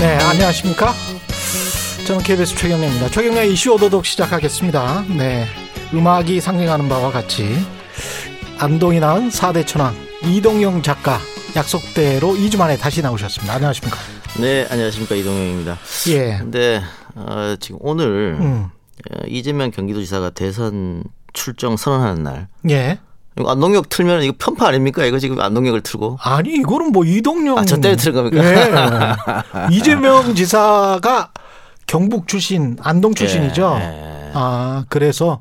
네, 안녕하십니까? 저는 KBS 최경련입니다. 최경련의 이슈 오도독 시작하겠습니다. 네, 음악이 상징하는 바와 같이 안동이 낳은 4대 천왕 이동영 작가 약속대로 2주 만에 다시 나오셨습니다. 안녕하십니까? 네, 안녕하십니까 이동영입니다. 예. 근데 어, 지금 오늘 음. 어, 이재명 경기도지사가 대선 출정 선언하는 날. 예. 안동역 틀면 이거 편파 아닙니까? 이거 지금 안동역을 틀고. 아니 이거는 뭐 이동영 아, 저 때문에 틀은 겁니까? 예. 이재명 지사가 경북 출신, 안동 출신이죠. 예, 예. 아 그래서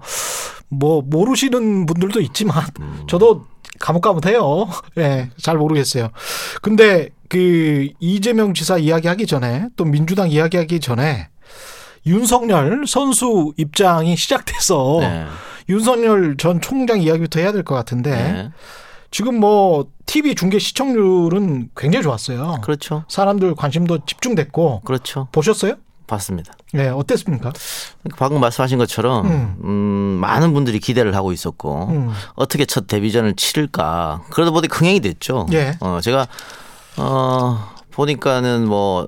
뭐 모르시는 분들도 있지만 음. 저도 가뭇가뭇해요. 예, 잘 모르겠어요. 근데 그 이재명 지사 이야기하기 전에 또 민주당 이야기하기 전에 윤석열 선수 입장이 시작돼서 네. 윤석열 전 총장 이야기부터 해야 될 것 같은데 네. 지금 뭐 TV 중계 시청률은 굉장히 좋았어요. 그렇죠. 사람들 관심도 집중됐고 그렇죠. 보셨어요? 봤습니다. 네, 어땠습니까? 방금 말씀하신 것처럼 음. 음, 많은 분들이 기대를 하고 있었고 음. 어떻게 첫 데뷔전을 치를까 그러다 보니 흥행이 됐죠. 예. 어, 제가 어, 보니까는 뭐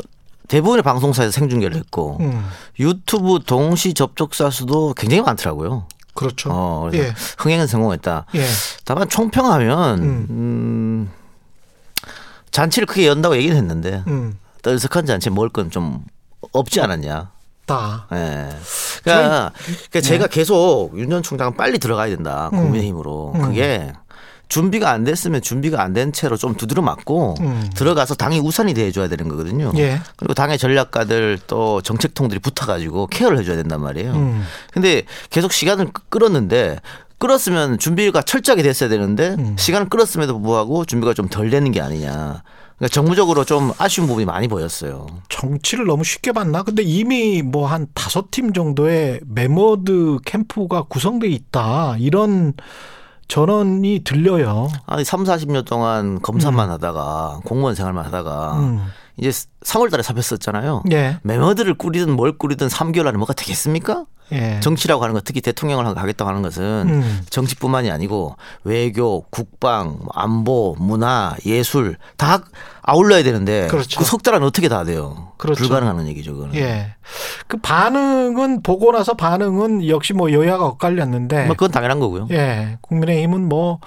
대부분의 방송사에서 생중계를 했고 음. 유튜브 동시 접촉자 수도 굉장히 많더라고요. 그렇죠. 어, 예. 흥행은 성공했다. 예. 다만 총평하면 음. 음. 잔치를 크게 연다고 얘기는 했는데 음. 떠들썩한 잔치에 먹을 건 좀 없지 않았냐. 다. 예. 그러니까, 그러니까 제가 계속 윤 전 총장은 빨리 들어가야 된다. 네. 음. 국민의힘으로. 음. 그게 준비가 안 됐으면 준비가 안 된 채로 좀 두드려 맞고 음. 들어가서 당이 우선이 돼 줘야 되는 거거든요. 예. 그리고 당의 전략가들 또 정책통들이 붙어가지고 케어를 해줘야 된단 말이에요. 음. 근데 계속 시간을 끄- 끌었는데 끌었으면 준비가 철저하게 됐어야 되는데 음. 시간을 끌었음에도 불구하고 준비가 좀 덜 되는 게 아니냐. 그러니까 정무적으로 좀 아쉬운 부분이 많이 보였어요. 정치를 너무 쉽게 봤나? 근데 이미 뭐 한 다섯 팀 정도의 메머드 캠프가 구성돼 있다. 이런 전언이 들려요. 아니 3, 40년 동안 검사만 하다가 공무원 생활만 하다가 음. 이제 3월 달에 잡혔었잖아요. 예. 메머드를 꾸리든 뭘 꾸리든 3개월 안에 뭐가 되겠습니까? 예. 정치라고 하는 것, 특히 대통령을 하겠다고 하는 것은 음. 정치뿐만이 아니고 외교, 국방, 뭐 안보, 문화, 예술 다 아울러야 되는데 그렇죠. 그석달 안에 어떻게 다 돼요? 그렇죠. 불가능한 얘기죠, 그거는. 예. 그 반응은 보고 나서 반응은 역시 뭐 여야가 엇갈렸는데 뭐 그건 당연한 거고요. 예. 국민의힘은 뭐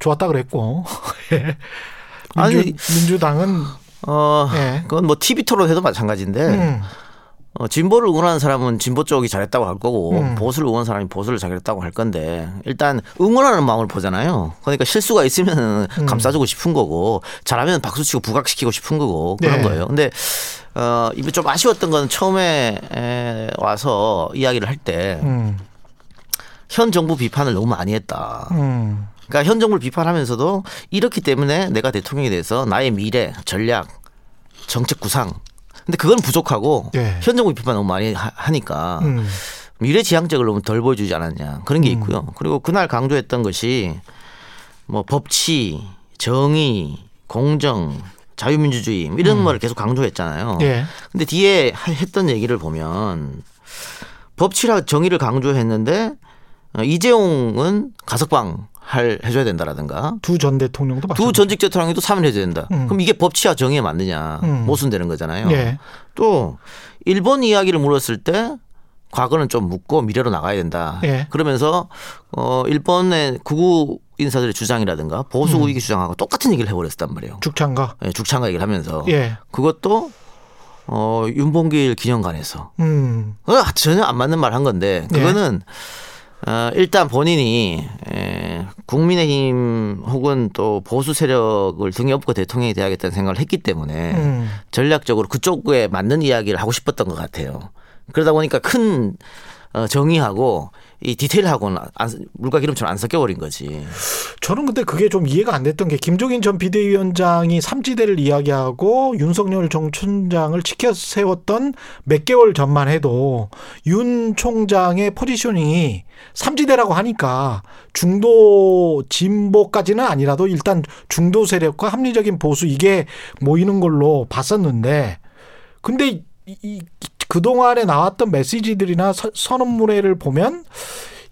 좋았다 그랬고 예. 아니, 민주, 민주당은 어, 예. 그건 뭐 TV 토론해도 마찬가지인데 음. 어, 진보를 응원하는 사람은 진보 쪽이 잘했다고 할 거고 음. 보수를 응원하는 사람이 보수를 잘했다고 할 건데 일단 응원하는 마음을 보잖아요. 그러니까 실수가 있으면 음. 감싸주고 싶은 거고 잘하면 박수치고 부각시키고 싶은 거고 그런 네. 거예요. 근데 어, 이게 좀 아쉬웠던 건 처음에 에, 와서 이야기를 할 때현 음. 정부 비판을 너무 많이 했다. 음. 그러니까 현 정부를 비판하면서도 이렇기 때문에 내가 대통령이 돼서 나의 미래, 전략, 정책 구상. 근데 그건 부족하고 예. 현 정부 비판 너무 많이 하- 하니까 음. 미래 지향적을 너무 덜 보여주지 않았냐 그런 게 있고요. 그리고 그날 강조했던 것이 뭐 법치, 정의, 공정, 자유민주주의 뭐 이런 거를 계속 강조했잖아요. 음. 예. 근데 뒤에 하- 했던 얘기를 보면 법치라 정의를 강조했는데 어, 이재용은 가석방 할 해줘야 된다라든가 두 전 대통령도 두. 전직 대통령도 사면 해줘야 된다. 음. 그럼 이게 법치와 정의에 맞느냐 음. 모순되는 거잖아요. 예. 또 일본 이야기를 물었을 때 과거는 좀 묻고 미래로 나가야 된다. 예. 그러면서 어 일본의 구구 인사들의 주장이라든가 보수 음. 우익의 주장하고 똑같은 얘기를 해버렸단 말이에요. 죽창가. 예, 죽창가 얘기를 하면서 예. 그것도 어 윤봉길 기념관에서 음. 어, 전혀 안 맞는 말 한 건데 예. 그거는 어, 일단 본인이 에, 국민의힘 혹은 또 보수 세력을 등에 업고 대통령이 돼야겠다는 생각을 했기 때문에 음. 전략적으로 그쪽에 맞는 이야기를 하고 싶었던 것 같아요. 그러다 보니까 큰 어, 정의하고 이 디테일하고는 안, 물과 기름처럼 안 섞여버린 거지. 저는 근데 그게 좀 이해가 안 됐던 게 김종인 전 비대위원장이 삼지대를 이야기하고 윤석열 정 총장을 지켜 세웠던 몇 개월 전만 해도 윤 총장의 포지셔닝이 삼지대라고 하니까 중도 진보까지는 아니라도 일단 중도 세력과 합리적인 보수 이게 모이는 걸로 봤었는데 근데 이, 이, 그동안에 나왔던 메시지들이나 서- 선언문회를 보면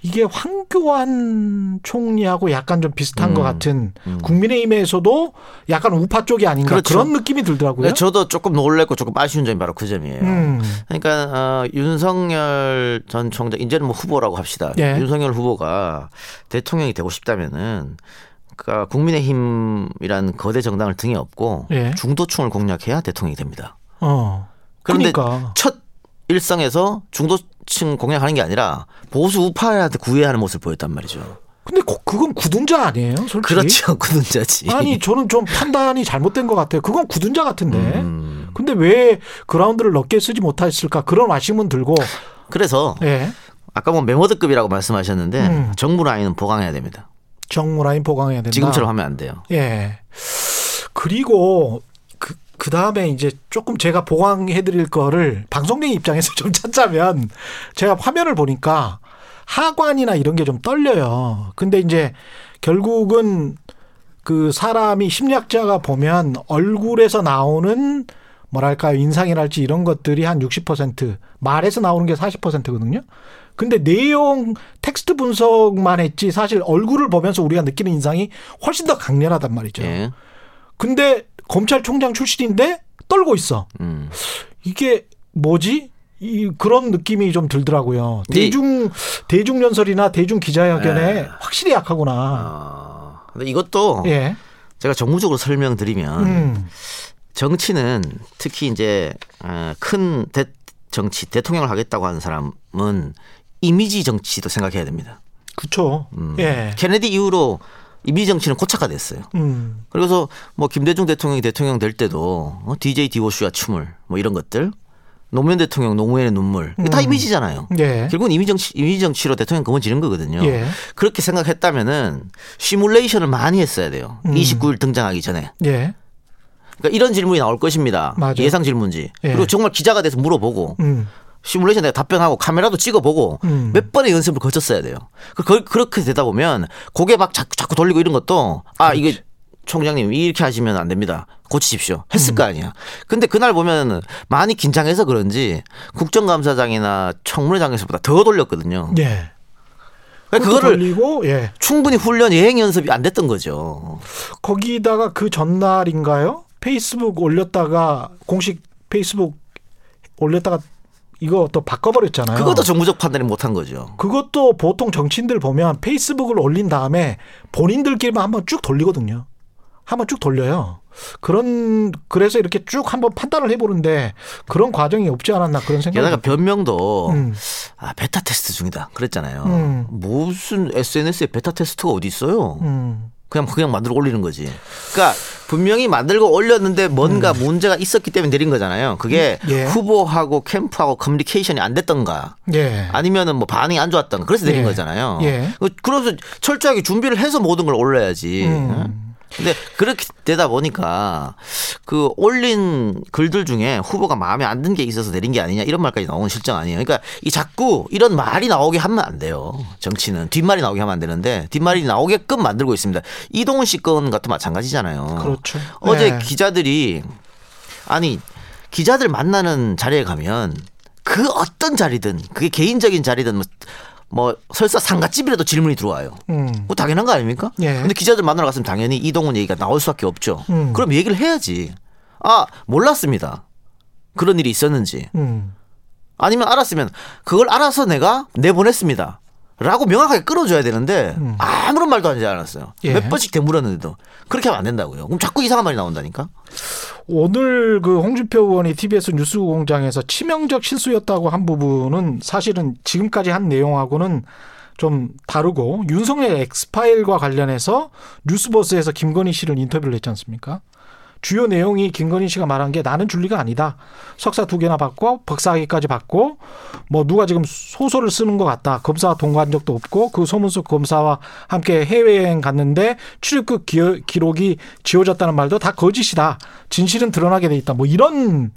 이게 황교안 총리하고 약간 좀 비슷한 음, 것 같은 음. 국민의힘에서도 약간 우파 쪽이 아닌가 그렇죠. 그런 느낌이 들더라고요. 네, 저도 조금 놀랬고 조금 아쉬운 점이 바로 그 점이에요. 음. 그러니까 어, 윤석열 전 총장 이제는 뭐 후보라고 합시다. 예. 윤석열 후보가 대통령이 되고 싶다면은 그러니까 국민의힘이란 거대 정당을 등에 업고 예. 중도층을 공략해야 대통령이 됩니다. 어. 그런데 그러니까 첫 일성에서 중도층 공략하는 게 아니라 보수 우파한테 구애하는 모습을 보였단 말이죠. 근데 그- 그건 굳은자 아니에요, 솔직히? 그렇죠. 굳은자지. 아니 저는 좀 판단이 잘못된 것 같아요. 그건 굳은자 같은데. 음. 근데 왜 그라운드를 넓게 쓰지 못했을까 그런 아쉬움은 들고. 그래서 예. 아까 뭐 메모드급이라고 말씀하셨는데 음. 정부 라인은 보강해야 됩니다. 정무 라인 보강해야 된다. 지금처럼 하면 안 돼요. 예. 그리고 그, 그 다음에 이제 조금 제가 보강해드릴 거를 방송객 입장에서 좀 찾자면 제가 화면을 보니까 하관이나 이런 게 좀 떨려요. 근데 이제 결국은 그 사람이 심리학자가 보면 얼굴에서 나오는 뭐랄까요 인상이랄지 이런 것들이 한 60% 말에서 나오는 게 40%거든요. 근데 내용 텍스트 분석만 했지 사실 얼굴을 보면서 우리가 느끼는 인상이 훨씬 더 강렬하단 말이죠. 예. 근데 검찰총장 출신인데 떨고 있어. 음. 이게 뭐지? 이 그런 느낌이 좀 들더라고요. 근데 대중 대중 연설이나 대중 기자회견에 네. 확실히 약하구나. 아, 근데 이것도 예. 제가 정무적으로 설명드리면 음. 정치는 특히 이제 어, 큰 대, 정치 대통령을 하겠다고 하는 사람은 이미지 정치도 생각해야 됩니다. 그쵸. 음. 예. 케네디 이후로 이미지 정치는 고착화 됐어요. 음. 그래서 뭐 김대중 대통령이 대통령 될 때도 어, DJ 디오슈와 춤을 뭐 이런 것들 노무현 대통령 노무현의 눈물 이게 다 음. 이미지잖아요. 예. 결국은 이미지 정치 이미지 정치로 대통령 금원지는 거거든요. 예. 그렇게 생각했다면은 시뮬레이션을 많이 했어야 돼요. 음. 29일 등장하기 전에. 예. 그러니까 이런 질문이 나올 것입니다. 맞아요. 예상 질문지. 예. 그리고 정말 기자가 돼서 물어보고 음. 시뮬레이션 내가 답변하고 카메라도 찍어보고 음. 몇 번의 연습을 거쳤어야 돼요. 그- 그, 그렇게 되다 보면 고개 막 자꾸, 자꾸 돌리고 이런 것도 아 이게 총장님 이렇게 하시면 안 됩니다. 고치십시오. 했을 음. 거 아니야. 근데 그날 보면은 많이 긴장해서 그런지 국정감사장이나 청문회장에서보다 더 돌렸거든요. 예. 그러니까 그거를 돌리고 예. 충분히 훈련 예행 연습이 안 됐던 거죠. 거기다가 그 전날인가요? 페이스북 올렸다가 공식 페이스북 올렸다가 이거 또 바꿔버렸잖아요. 그것도 정무적 판단이 못한 거죠. 그것도 보통 정치인들 보면 페이스북을 올린 다음에 본인들끼리만 한번 쭉 돌리거든요. 한번 쭉 돌려요. 그런 그래서 이렇게 쭉 한번 판단을 해보는데 그런 과정이 없지 않았나 그런 게다가 생각이. 변명도 음. 아 베타 테스트 중이다 그랬잖아요. 음. 무슨 SNS에 베타 테스트가 어디 있어요? 음. 그냥 그냥 만들어 올리는 거지. 그러니까 분명히 만들고 올렸는데 뭔가 문제가 있었기 때문에 내린 거잖아요. 그게 음. 예. 후보하고 캠프하고 커뮤니케이션이 안 됐던가. 예. 아니면은 뭐 반응이 안 좋았던가. 그래서 내린 예. 거잖아요. 예. 그- 그래서 철저하게 준비를 해서 모든 걸 올려야지. 음. 응? 근데 그렇게 되다 보니까 그 올린 글들 중에 후보가 마음에 안 든 게 있어서 내린 게 아니냐 이런 말까지 나오는 실정 아니에요. 그러니까 이 자꾸 이런 말이 나오게 하면 안 돼요. 정치는 뒷말이 나오게 하면 안 되는데 뒷말이 나오게끔 만들고 있습니다. 이동훈 씨 건 같도 마찬가지잖아요. 그렇죠. 어제 네. 기자들이 아니 기자들 만나는 자리에 가면 그 어떤 자리든 그게 개인적인 자리든 뭐, 뭐 설사 상가집이라도 질문이 들어와요. 음. 뭐 당연한 거 아닙니까? 예. 근데 기자들 만나러 갔으면 당연히 이동훈 얘기가 나올 수밖에 없죠. 음. 그럼 얘기를 해야지. 아 몰랐습니다. 그런 일이 있었는지 음. 아니면 알았으면 그걸 알아서 내가 내보냈습니다. 라고 명확하게 끌어줘야 되는데 아무런 말도 하지 않았어요. 음. 예. 몇 번씩 되물었는데도 그렇게 하면 안 된다고요. 그럼 자꾸 이상한 말이 나온다니까. 오늘 그 홍준표 의원이 TBS 뉴스공장에서 치명적 실수였다고 한 부분은 사실은 지금까지 한 내용하고는 좀 다르고 윤석열 엑스파일과 관련해서 뉴스버스에서 김건희 씨를 인터뷰를 했지 않습니까? 주요 내용이 김건희 씨가 말한 게 나는 줄리가 아니다. 석사 두 개나 받고 박사학위까지 받고 뭐 누가 지금 소설을 쓰는 것 같다. 검사 동거한 적도 없고 그 소문속 검사와 함께 해외여행 갔는데 출입국 기록이 지워졌다는 말도 다 거짓이다. 진실은 드러나게 돼 있다. 뭐 이런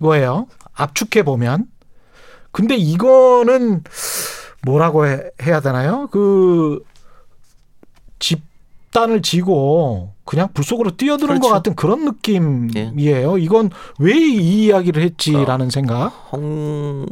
거예요. 압축해 보면. 근데 이거는 뭐라고 해, 해야 되나요? 그 집 단을 지고 그냥 불 속으로 뛰어드는 그렇죠. 것 같은 그런 느낌이에요. 이건 왜 이 이야기를 했지라는 생각. 홍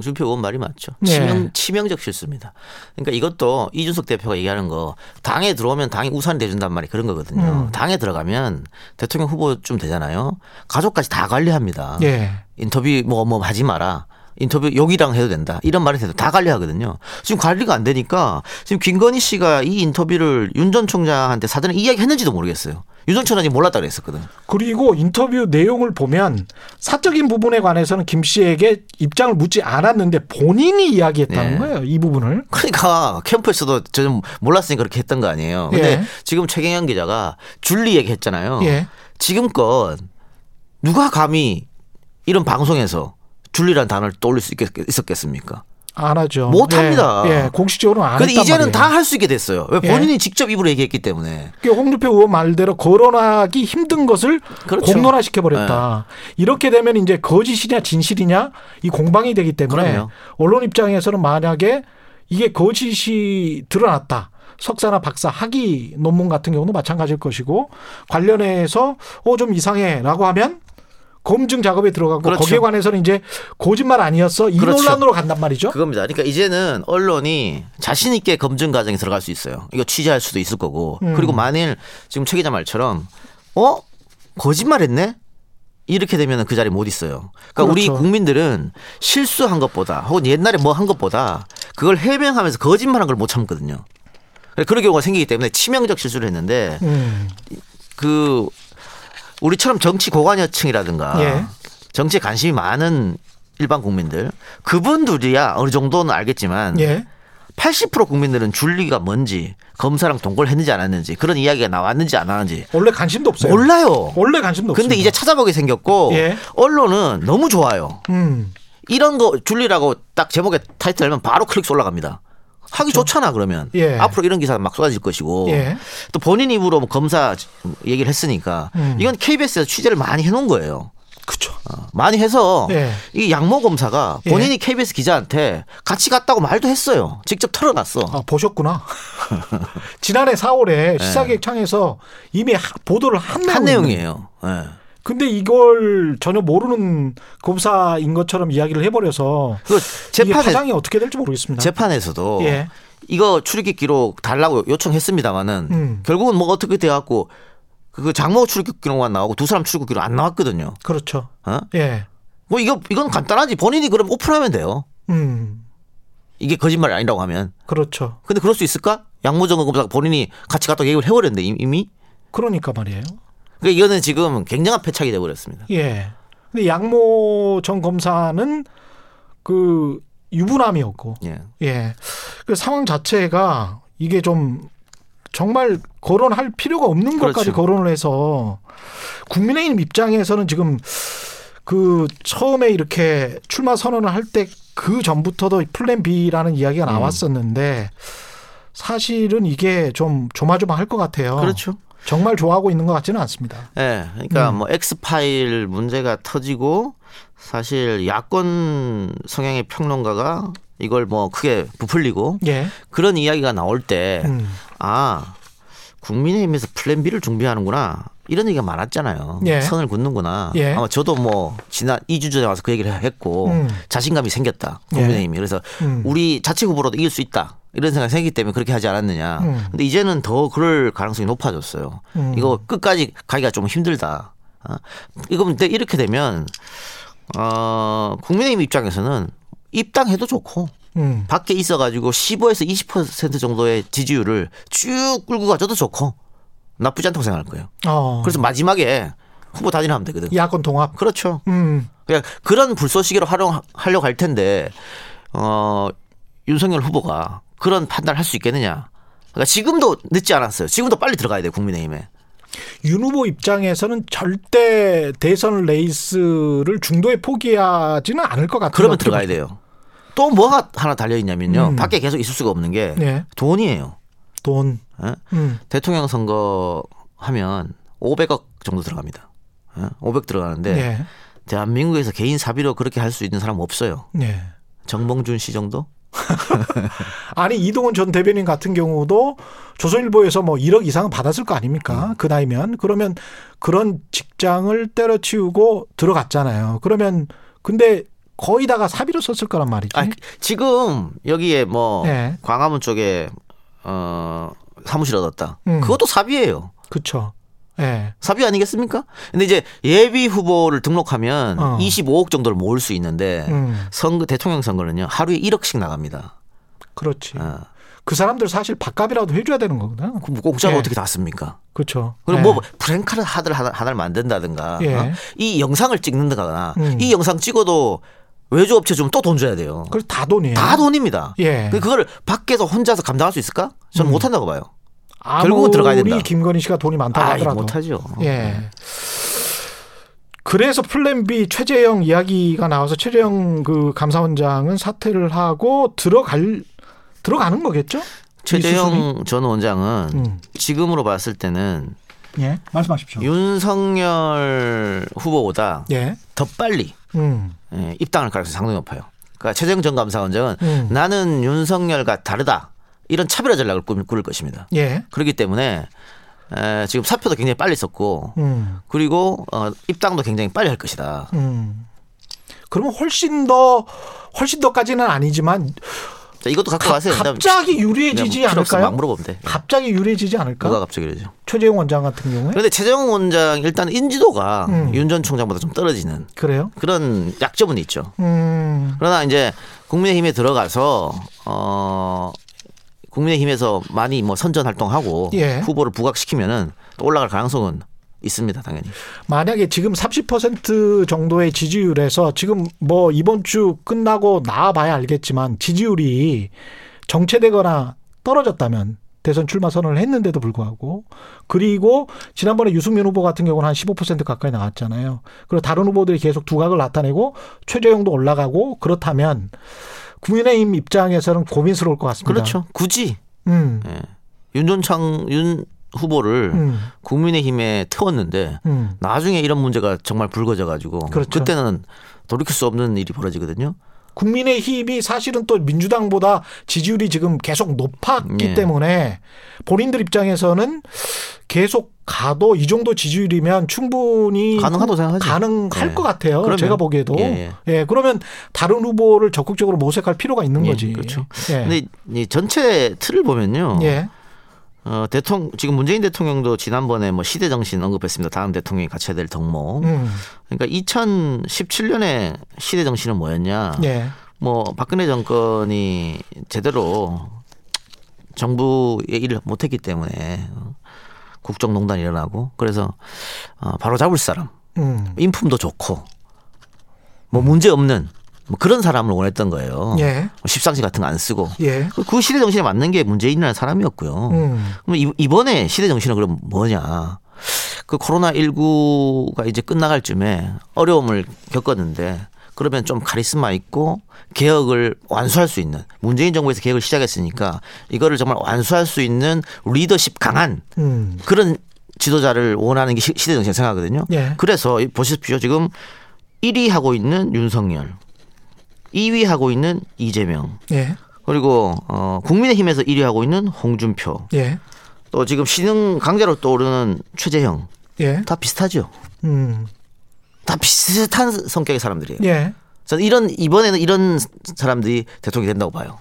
주표 의원 말이 맞죠. 네. 치명, 치명적 실수입니다. 그러니까 이것도 이준석 대표가 얘기하는 거 당에 들어오면 당이 우산이 돼준단 말이 그런 거거든요. 음. 당에 들어가면 대통령 후보쯤 되잖아요. 가족까지 다 관리합니다. 예. 인터뷰 뭐뭐 하지 마라. 인터뷰 여기랑 해도 된다. 이런 말을 해도 다 관리하거든요. 지금 관리가 안 되니까 지금 김건희 씨가 이 인터뷰를 윤 전 총장한테 사전에 이야기했는지도 모르겠어요. 윤 전 총장이 몰랐다 그랬었거든. 그리고 인터뷰 내용을 보면 사적인 부분에 관해서는 김 씨에게 입장을 묻지 않았는데 본인이 이야기했다는 네. 거예요. 이 부분을. 그러니까 캠프에서도 저는 몰랐으니까 그렇게 했던 거 아니에요. 근데 예. 지금 최경영 기자가 줄리 얘기했잖아요. 예. 지금껏 누가 감히 이런 방송에서 줄리라는 단어를 떠올릴 수 있겠, 있었겠습니까? 안 하죠. 못 합니다. 예. 예. 공식적으로는 안 근데 했단 이제는. 다 할 수 있게 됐어요. 왜 예. 본인이 직접 입으로 얘기했기 때문에. 그게 홍준표 의원 말대로 거론하기 힘든 것을 그렇죠. 네. 공론화 시켜 버렸다. 이렇게 되면 이제 거짓이냐 진실이냐 이 공방이 되기 때문에 그럼요. 언론 입장에서는 만약에 이게 거짓이 드러났다. 석사나 박사 학위 논문 같은 경우도 마찬가지일 것이고 관련해서 어 좀 이상해라고 하면 검증 작업에 들어가고 그렇죠. 거기에 관해서는 이제 거짓말 아니었어 이 그렇죠. 논란으로 간단 말이죠. 그겁니다. 그러니까 이제는 언론이 자신 있게 검증 과정에 들어갈 수 있어요. 이거 취재할 수도 있을 거고. 음. 그리고 만일 지금 최 기자 말처럼 어 거짓말했네. 이렇게 되면 그 자리에 못 있어요. 그러니까 우리 그렇죠. 국민들은 실수한 것보다 혹은 옛날에 뭐 한 것보다 그걸 해명하면서 거짓말한 걸 못 참거든요. 그런 경우가 생기기 때문에 치명적 실수를 했는데 음. 그 우리처럼 정치 고관여층이라든가 예. 정치에 관심이 많은 일반 국민들 그분들이야 어느 정도는 알겠지만 예. 80% 국민들은 줄리가 뭔지 검사랑 동거를 했는지 안 했는지 그런 이야기가 나왔는지 안 나왔는지 원래 관심도 없어요. 몰라요. 원래 관심도 없어요. 근데 이제 찾아보게 생겼고 예. 언론은 너무 좋아요. 음. 이런 거 줄리라고 딱 제목에 타이틀 하면 바로 클릭 올라갑니다. 하기 좋잖아 그러면 예. 앞으로 이런 기사 막 쏟아질 것이고 예. 또 본인 입으로 뭐 검사 얘기를 했으니까 음. 이건 KBS에서 취재를 많이 해놓은 거예요. 그렇죠. 어, 많이 해서 예. 이 양모 검사가 예. 본인이 KBS 기자한테 같이 갔다고 말도 했어요. 직접 털어놨어. 아, 보셨구나. 지난해 4월에 시사기획창에서 이미 하- 보도를 한, 한 내용이에요. 내용이에요. 예. 근데 이걸 전혀 모르는 검사인 것처럼 이야기를 해버려서 재판에 파장이 어떻게 될지 모르겠습니다. 재판에서도 예. 이거 출입기 기록 달라고 요청했습니다마는 음. 결국은 뭐 어떻게 돼갖고 그 장모 출입기 기록만 나오고 두 사람 출입기 기록 안 나왔거든요. 그렇죠. 어? 예. 뭐 이거 이건 간단하지. 본인이 그럼 오픈하면 돼요. 음. 이게 거짓말이 아니라고 하면. 그렇죠. 근데 그럴 수 있을까? 양모정 검사가 본인이 같이 갔다고 얘기를 해버렸는데 이미. 그러니까 말이에요. 그러니까 이거는 지금 굉장한 패착이 돼버렸습니다. 예. 근데 양모 전 검사는 그 유부남이었고, 예. 예. 그 상황 자체가 이게 좀 정말 거론할 필요가 없는 것까지 그렇죠. 거론을 해서 국민의힘 입장에서는 지금 그 처음에 이렇게 출마 선언을 할 때 그 전부터도 플랜 B라는 이야기가 음. 나왔었는데 사실은 이게 좀 조마조마할 것 같아요. 그렇죠. 정말 좋아하고 있는 것 같지는 않습니다. 예. 그러니까 음. 뭐 엑스파일 문제가 터지고 사실 야권 성향의 평론가가 이걸 뭐 크게 부풀리고 예. 그런 이야기가 나올 때 음. 아, 국민의힘에서 플랜 B를 준비하는구나. 이런 얘기가 많았잖아요. 예. 선을 긋는구나. 예. 아마 저도 뭐 지난 2주 전에 와서 그 얘기를 했고 음. 자신감이 생겼다. 국민의힘이. 그래서 음. 우리 자체 후보로도 이길 수 있다. 이런 생각이 생기기 때문에 그렇게 하지 않았느냐. 음. 근데 이제는 더 그럴 가능성이 높아졌어요. 음. 이거 끝까지 가기가 좀 힘들다. 어? 이거 근데 이렇게 되면 어, 국민의힘 입장에서는 입당해도 좋고 음. 밖에 있어가지고 15에서 20% 정도의 지지율을 쭉 끌고 가줘도 좋고 나쁘지 않다고 생각할 거예요. 어. 그래서 마지막에 후보 단일하면 되거든. 야권 통합. 그렇죠. 음. 그냥 그런 불쏘시개로 활용하려고 할 텐데 어 윤석열 후보가 그런 판단을 할 수 있겠느냐. 그러니까 지금도 늦지 않았어요. 지금도 빨리 들어가야 돼요 국민의힘에. 윤 후보 입장에서는 절대 대선 레이스를 중도에 포기하지는 않을 것 같아요. 그러면 들어가야 돼요. 또 뭐가 하나 달려 있냐면요. 음. 밖에 계속 있을 수가 없는 게 네. 돈이에요. 돈. 예? 음. 대통령 선거 하면 500억 정도 들어갑니다. 예? 500 들어가는데 네. 대한민국에서 개인 사비로 그렇게 할 수 있는 사람 없어요. 네. 정봉준 씨 정도? 아니 이동훈 전 대변인 같은 경우도 조선일보에서 뭐 1억 이상은 받았을 거 아닙니까? 음. 그 나이면 그러면 그런 직장을 때려치우고 들어갔잖아요. 그러면 근데 거의 다가 사비로 썼을 거란 말이지. 아, 지금 여기에 뭐 네. 광화문 쪽에 어 사무실 얻었다. 음. 그것도 사비예요. 그렇죠. 예. 사비 아니겠습니까? 근데 이제 예비 후보를 등록하면 어. 25억 정도를 모을 수 있는데 음. 선거 대통령 선거는요 하루에 1억씩 나갑니다. 그렇지. 어. 그 사람들 사실 밥값이라도 해줘야 되는 거구나. 그럼 공짜로 예. 어떻게 다 씁니까? 그렇죠. 그리고 예. 뭐 프랭카를 하들 하나- 하나를 만든다든가 예. 어? 이 영상을 찍는다거나 음. 이 영상 찍어도 외주 업체 주면 또돈 줘야 돼요. 그걸 다 돈이에요. 다 돈입니다. 예. 그걸 밖에서 혼자서 감당할 수 있을까? 저는 음. 못한다고 봐요. 결국은 들어가야 된다. 김건희 씨가 돈이 많다고 아, 하더라도. 못하죠. 예. 그래서 플랜 B 최재형 이야기가 나와서 최재형 그 감사원장은 사퇴를 하고 들어갈 들어가는 거겠죠? 최재형 전 원장은 음. 지금으로 봤을 때는 예, 말씀하십시오. 윤석열 후보보다 예. 더 빨리 음. 예, 입당할 가능성이 상당히 높아요. 그러니까 최재형 전 감사원장은 음. 나는 윤석열과 다르다 이런 차별화 전략을 꾸- 꾸릴 것입니다. 예. 그렇기 때문에 에, 지금 사표도 굉장히 빨리 썼고 음. 그리고 어, 입당도 굉장히 빨리 할 것이다. 음. 그러면 훨씬 더 훨씬 더까지는 아니지만 자, 이것도 갖고 가- 가세요. 갑자기 유리해지지 없으면 않을까요? 막 물어보면 돼. 예. 갑자기 유리해지지 않을까? 누가 갑자기 이러죠. 최재형 원장 같은 경우에 그런데 최재형 원장 일단 인지도가 음. 윤전 총장보다 좀 떨어지는 그래요? 그런 약점은 있죠. 음. 그러나 이제 국민의힘에 들어가서 어 국민의힘에서 많이 뭐 선전 활동하고 예. 후보를 부각시키면은 또 올라갈 가능성은 있습니다, 당연히. 만약에 지금 30% 정도의 지지율에서 지금 뭐 이번 주 끝나고 나와봐야 알겠지만 지지율이 정체되거나 떨어졌다면 대선 출마 선언을 했는데도 불구하고 그리고 지난번에 유승민 후보 같은 경우는 한 15% 가까이 나왔잖아요. 그리고 다른 후보들이 계속 두각을 나타내고 최재형도 올라가고 그렇다면 국민의힘 입장에서는 고민스러울 것 같습니다. 그렇죠. 굳이 음, 예. 윤전창 윤 후보를 음, 국민의힘에 태웠는데 음. 나중에 이런 문제가 정말 불거져 가지고 그렇죠. 그때는 돌이킬 수 없는 일이 벌어지거든요. 국민의힘이 사실은 또 민주당보다 지지율이 지금 계속 높았기 예. 때문에 본인들 입장에서는 계속 가도 이 정도 지지율이면 충분히 가능하다고 생각하죠. 가능할 예. 것 같아요. 그러면. 제가 보기에도. 예, 예, 그러면 다른 후보를 적극적으로 모색할 필요가 있는 예, 거지. 그렇죠. 예. 근데 이 전체 틀을 보면요. 예. 어, 대통령 지금 문재인 대통령도 지난번에 뭐 시대 정신 언급했습니다. 다음 대통령이 갖춰야 될 덕목. 음. 그러니까 2017년에 시대 정신은 뭐였냐? 예. 뭐 박근혜 정권이 제대로 정부의 일을 못했기 때문에 어, 국정농단이 일어나고 그래서 어, 바로 잡을 사람, 음. 인품도 좋고 뭐 문제 없는 뭐 그런 사람을 원했던 거예요. 예. 뭐 십상시 같은 거 안 쓰고 예. 그- 그 시대 정신에 맞는 게 문재인이라는 사람이었고요. 음. 그럼 이- 이번에 시대 정신은 그럼 뭐냐? 그 코로나 19가 이제 끝나갈 쯤에 어려움을 겪었는데 그러면 좀 카리스마 있고 개혁을 완수할 수 있는 문재인 정부에서 개혁을 시작했으니까 이거를 정말 완수할 수 있는 리더십 강한 음. 그런 지도자를 원하는 게 시- 시대 정신 생각하거든요. 예. 그래서 이- 보십시오. 지금 1위 하고 있는 윤석열, 2위 하고 있는 이재명, 예. 그리고 어 국민의힘에서 1위 하고 있는 홍준표, 예. 또 지금 신흥 강자로 떠오르는 최재형 예. 다 비슷하죠. 음. 다 비슷한 성격의 사람들이에요. 예. 저는 이런 이번에는 이런 사람들이 대통령이 된다고 봐요.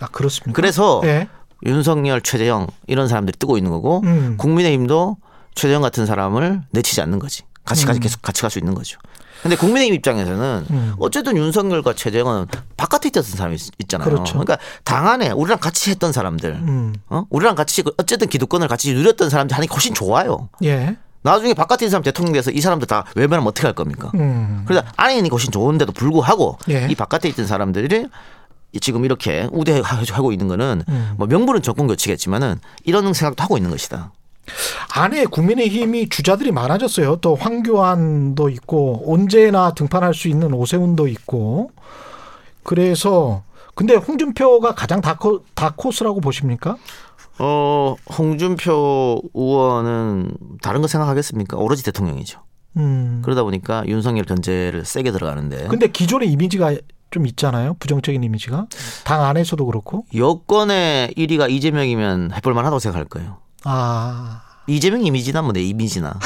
아, 그렇습니까? 그래서 예. 윤석열, 최재형 이런 사람들이 뜨고 있는 거고 음. 국민의힘도 최재형 같은 사람을 내치지 않는 거지. 같이 같이 계속 같이 갈 수 있는 거죠. 근데 국민의힘 입장에서는 음. 어쨌든 윤석열과 최재형은 바깥에 있던 사람이 있- 있잖아요. 그렇죠. 그러니까 당 안에 우리랑 같이 했던 사람들, 음. 어? 우리랑 같이 어쨌든 기득권을 같이 누렸던 사람들 하는 게 훨씬 좋아요. 예. 나중에 바깥에 있는 사람 대통령 돼서 이 사람들 다 외면하면 어떻게 할 겁니까? 음. 그래서 안에 있는 게 훨씬 좋은데도 불구하고 예. 이 바깥에 있던 사람들이 지금 이렇게 우대하고 있는 거는 음. 뭐 명분은 정권 교체겠지만은 이런 생각도 하고 있는 것이다. 안에 국민의힘이 주자들이 많아졌어요. 또 황교안도 있고 언제나 등판할 수 있는 오세훈도 있고 그래서 근데 홍준표가 가장 다코, 다코스라고 보십니까? 어, 홍준표 의원은 다른 거 생각하겠습니까? 오로지 대통령이죠. 음. 그러다 보니까 윤석열 견제를 세게 들어가는데 근데 기존의 이미지가 좀 있잖아요. 부정적인 이미지가 당 안에서도 그렇고. 여권의 1위가 이재명이면 해볼 만하다고 생각할 거예요. 아 이재명 이미지나 뭐 내 이미지나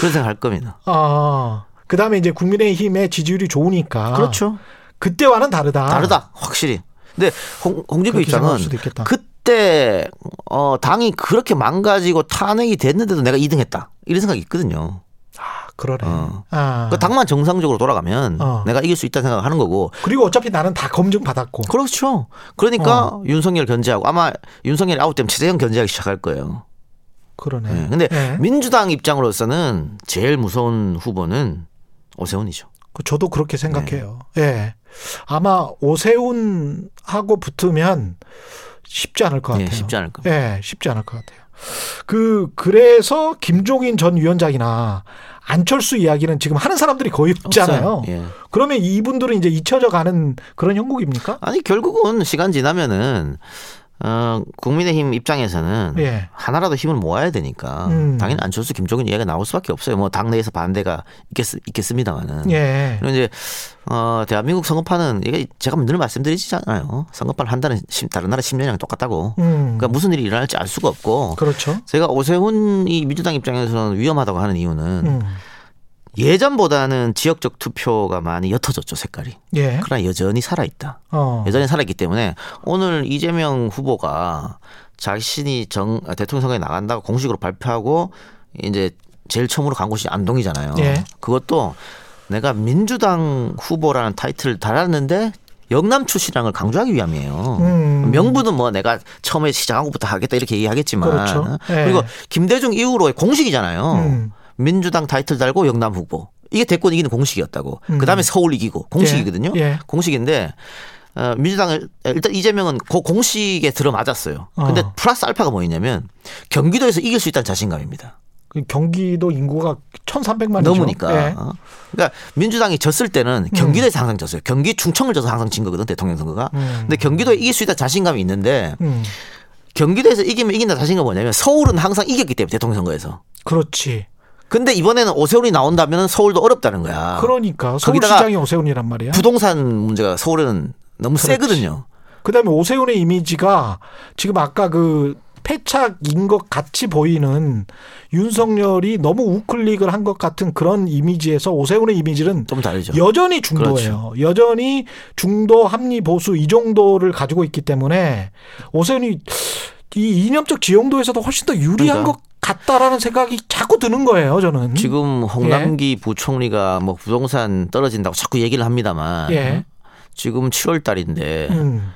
그런 생각 할 겁니다. 아. 그 다음에 이제 국민의힘의 지지율이 좋으니까 그렇죠. 그때와는 다르다. 다르다. 확실히. 근데 홍, 홍준표 입장은. 그때 어 당이 그렇게 망가지고 탄핵이 됐는데도 내가 2등 했다. 이런 생각이 있거든요. 아, 그러네. 어. 아. 그 당만 정상적으로 돌아가면 어. 내가 이길 수 있다 생각하는 거고. 그리고 어차피 나는 다 검증 받았고. 그렇죠. 그러니까 어. 윤석열 견제하고 아마 윤석열이 아웃되면 최재형 견제하기 시작할 거예요. 그러네. 네. 근데 네. 민주당 입장으로서는 제일 무서운 후보는 오세훈이죠. 그 저도 그렇게 생각해요. 네. 예. 아마 오세훈하고 붙으면 쉽지 않을 것 예, 같아요. 쉽지 않을 겁니다. 예, 쉽지 않을 것 같아요. 그 그래서 김종인 전 위원장이나 안철수 이야기는 지금 하는 사람들이 거의 없잖아요. 예. 그러면 이분들은 이제 잊혀져 가는 그런 형국입니까? 아니 결국은 시간 지나면은 어 국민의힘 입장에서는 예. 하나라도 힘을 모아야 되니까 음. 당연히 안철수 김종인 이야기가 나올 수밖에 없어요. 뭐 당내에서 반대가 있겠, 있겠습니다만은. 예. 그리고 이제 어 대한민국 선거판은 이게 제가 늘 말씀드리잖아요. 선거판 한다는 심- 다른 나라 10년이랑 똑같다고. 음. 그러니까 무슨 일이 일어날지 알 수가 없고. 그렇죠. 제가 오세훈이 민주당 입장에서는 위험하다고 하는 이유는 음. 예전보다는 지역적 투표가 많이 옅어졌죠 색깔이. 예. 그러나 여전히 살아 있다. 어. 여전히 살아 있기 때문에 오늘 이재명 후보가 자신이 정 대통령 선거에 나간다고 공식으로 발표하고 이제 제일 처음으로 간 곳이 안동이잖아요. 예. 그것도 내가 민주당 후보라는 타이틀을 달았는데 영남 출신이라는 걸 강조하기 위함이에요. 음. 명분은 뭐 내가 처음에 시작하고부터 하겠다 이렇게 얘기하겠지만 그렇죠. 예. 그리고 김대중 이후로의 공식이잖아요. 음. 민주당 타이틀 달고 영남 후보. 이게 대권 이기는 공식이었다고. 음. 그다음에 서울 이기고 공식이거든요. 예. 예. 공식인데 어, 민주당을 일단 이재명은 그 공식에 들어맞았어요. 근데 어. 플러스 알파가 뭐였냐면 경기도에서 이길 수 있다는 자신감입니다. 그 경기도 인구가 1,300만이죠. 넘으니까. 예. 어. 그러니까 민주당이 졌을 때는 경기도에서 항상 졌어요. 경기 충청을 져서 항상 진 거거든 대통령 선거가. 음. 근데 경기도에 이길 수 있다 자신감이 있는데 음. 경기도에서 이기면 이긴다 자신감 뭐냐면 서울은 항상 이겼기 때문에 대통령 선거에서. 그렇지. 근데 이번에는 오세훈이 나온다면 서울도 어렵다는 거야. 그러니까 서울시장이 오세훈이란 말이야. 부동산 문제가 서울은 너무 그렇지. 세거든요. 그다음에 오세훈의 이미지가 지금 아까 그 패착인 것 같이 보이는 윤석열이 너무 우클릭을 한 것 같은 그런 이미지에서 오세훈의 이미지는 좀 다르죠. 여전히 중도예요. 여전히 중도 합리 보수 이 정도를 가지고 있기 때문에 오세훈이 이 이념적 지형도에서도 훨씬 더 유리한 그러니까. 것 같다라는 생각이 자꾸 드는 거예요. 저는 지금 홍남기 부총리가 뭐 부동산 떨어진다고 자꾸 얘기를 합니다만 예. 지금 7월 달인데 음.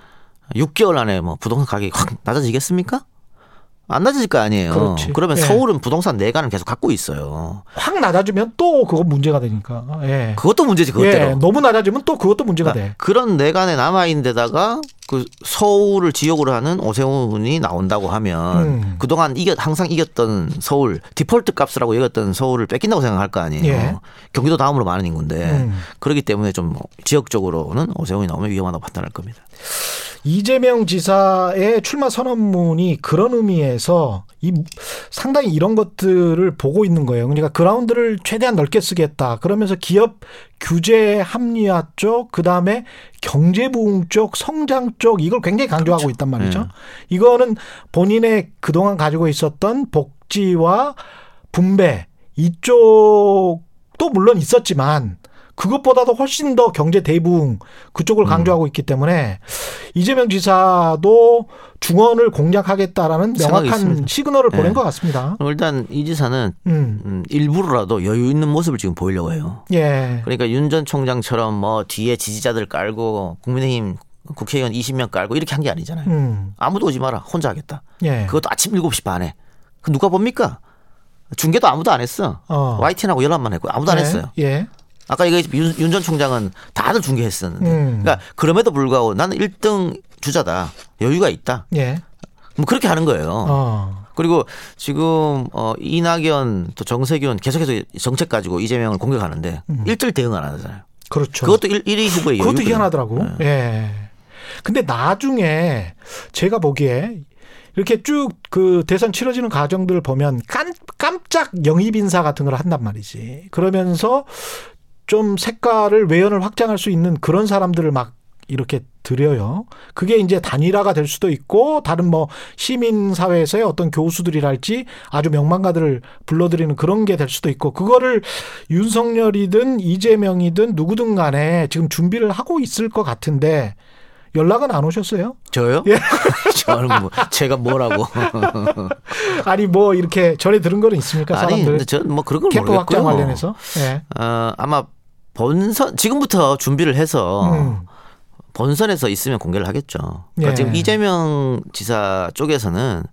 6개월 안에 뭐 부동산 가격이 확 낮아지겠습니까? 안 낮아질 거 아니에요. 그렇지. 그러면 예. 서울은 부동산 내관을 계속 갖고 있어요. 확 낮아지면 또 그건 문제가 되니까. 예. 그것도 문제지 그것대로. 예, 너무 낮아지면 또 그것도 문제가 그러니까 돼. 그런 내관에 남아 있는 데다가 그 서울을 지역으로 하는 오세훈이 나온다고 하면 음. 그동안 이겨 항상 이겼던 서울 디폴트 값이라고 여겼던 서울을 뺏긴다고 생각할 거 아니에요. 예. 경기도 다음으로 많은 인구인데 음. 그렇기 때문에 좀뭐 지역적으로는 오세훈이 나오면 위험하다고 판단할 겁니다. 이재명 지사의 출마 선언문이 그런 의미에서 이 상당히 이런 것들을 보고 있는 거예요. 그러니까 그라운드를 최대한 넓게 쓰겠다. 그러면서 기업 규제 합리화 쪽, 그 다음에 경제 부흥 쪽, 성장 쪽 이걸 굉장히 강조하고 있단 말이죠. 네. 이거는 본인의 그동안 가지고 있었던 복지와 분배 이쪽도 물론 있었지만 그것보다도 훨씬 더 경제 대부흥 그쪽을 강조하고 있기 때문에 이재명 지사도 중원을 공략하겠다라는 명확한. 시그널을 보낸 네. 것 같습니다. 일단 이 지사는 음, 음, 일부러라도 여유 있는 모습을 지금 보이려고 해요. 예, 그러니까 윤 전 총장처럼 뭐 뒤에 지지자들 깔고 국민의힘 국회의원 20명 깔고 이렇게 한 게 아니잖아요. 음, 아무도 오지 마라. 혼자 하겠다. 예, 그것도 아침 7시 반에. 그 누가 봅니까? 중계도 아무도 안 했어. 어. YTN하고 연락만 했고 아무도 안 예, 했어요. 예, 아까 얘기 윤전 총장은 다들 중계했었는데. 음. 그러니까 그럼에도 불구하고 나는 1등 주자다. 여유가 있다. 예, 뭐 그렇게 하는 거예요. 어, 그리고 지금 어 이낙연 또 정세균 계속해서 정책 가지고 이재명을 공격하는데 일절 대응 안 하잖아요. 그렇죠. 그것도 1, 1위 후보의 그것도 여유거든요. 희한하더라고. 네. 예. 근데 나중에 제가 보기에 이렇게 쭉 그 대선 치러지는 과정들을 보면 깜, 깜짝 영입 인사 같은 걸 한단 말이지. 그러면서 좀 색깔을 외연을 확장할 수 있는 그런 사람들을 막 이렇게 드려요. 그게 이제 단일화가 될 수도 있고 다른 뭐 시민 사회에서의 어떤 교수들이랄지 아주 명망가들을 불러들이는 그런 게 될 수도 있고 그거를 윤석열이든 이재명이든 누구든 간에 지금 준비를 하고 있을 것 같은데 연락은 안 오셨어요? 저요? 예. 저는 뭐 제가 뭐라고? 아니 뭐 이렇게 전에 들은 거는 있습니까? 아니, 사람들 근데 저는 뭐 그런 걸 모르겠고요. 확장 관련해서. 예. 어, 아마 본선 지금부터 준비를 해서 음. 본선에서 있으면 공개를 하겠죠. 그러니까 예. 지금 이재명 지사 쪽에서는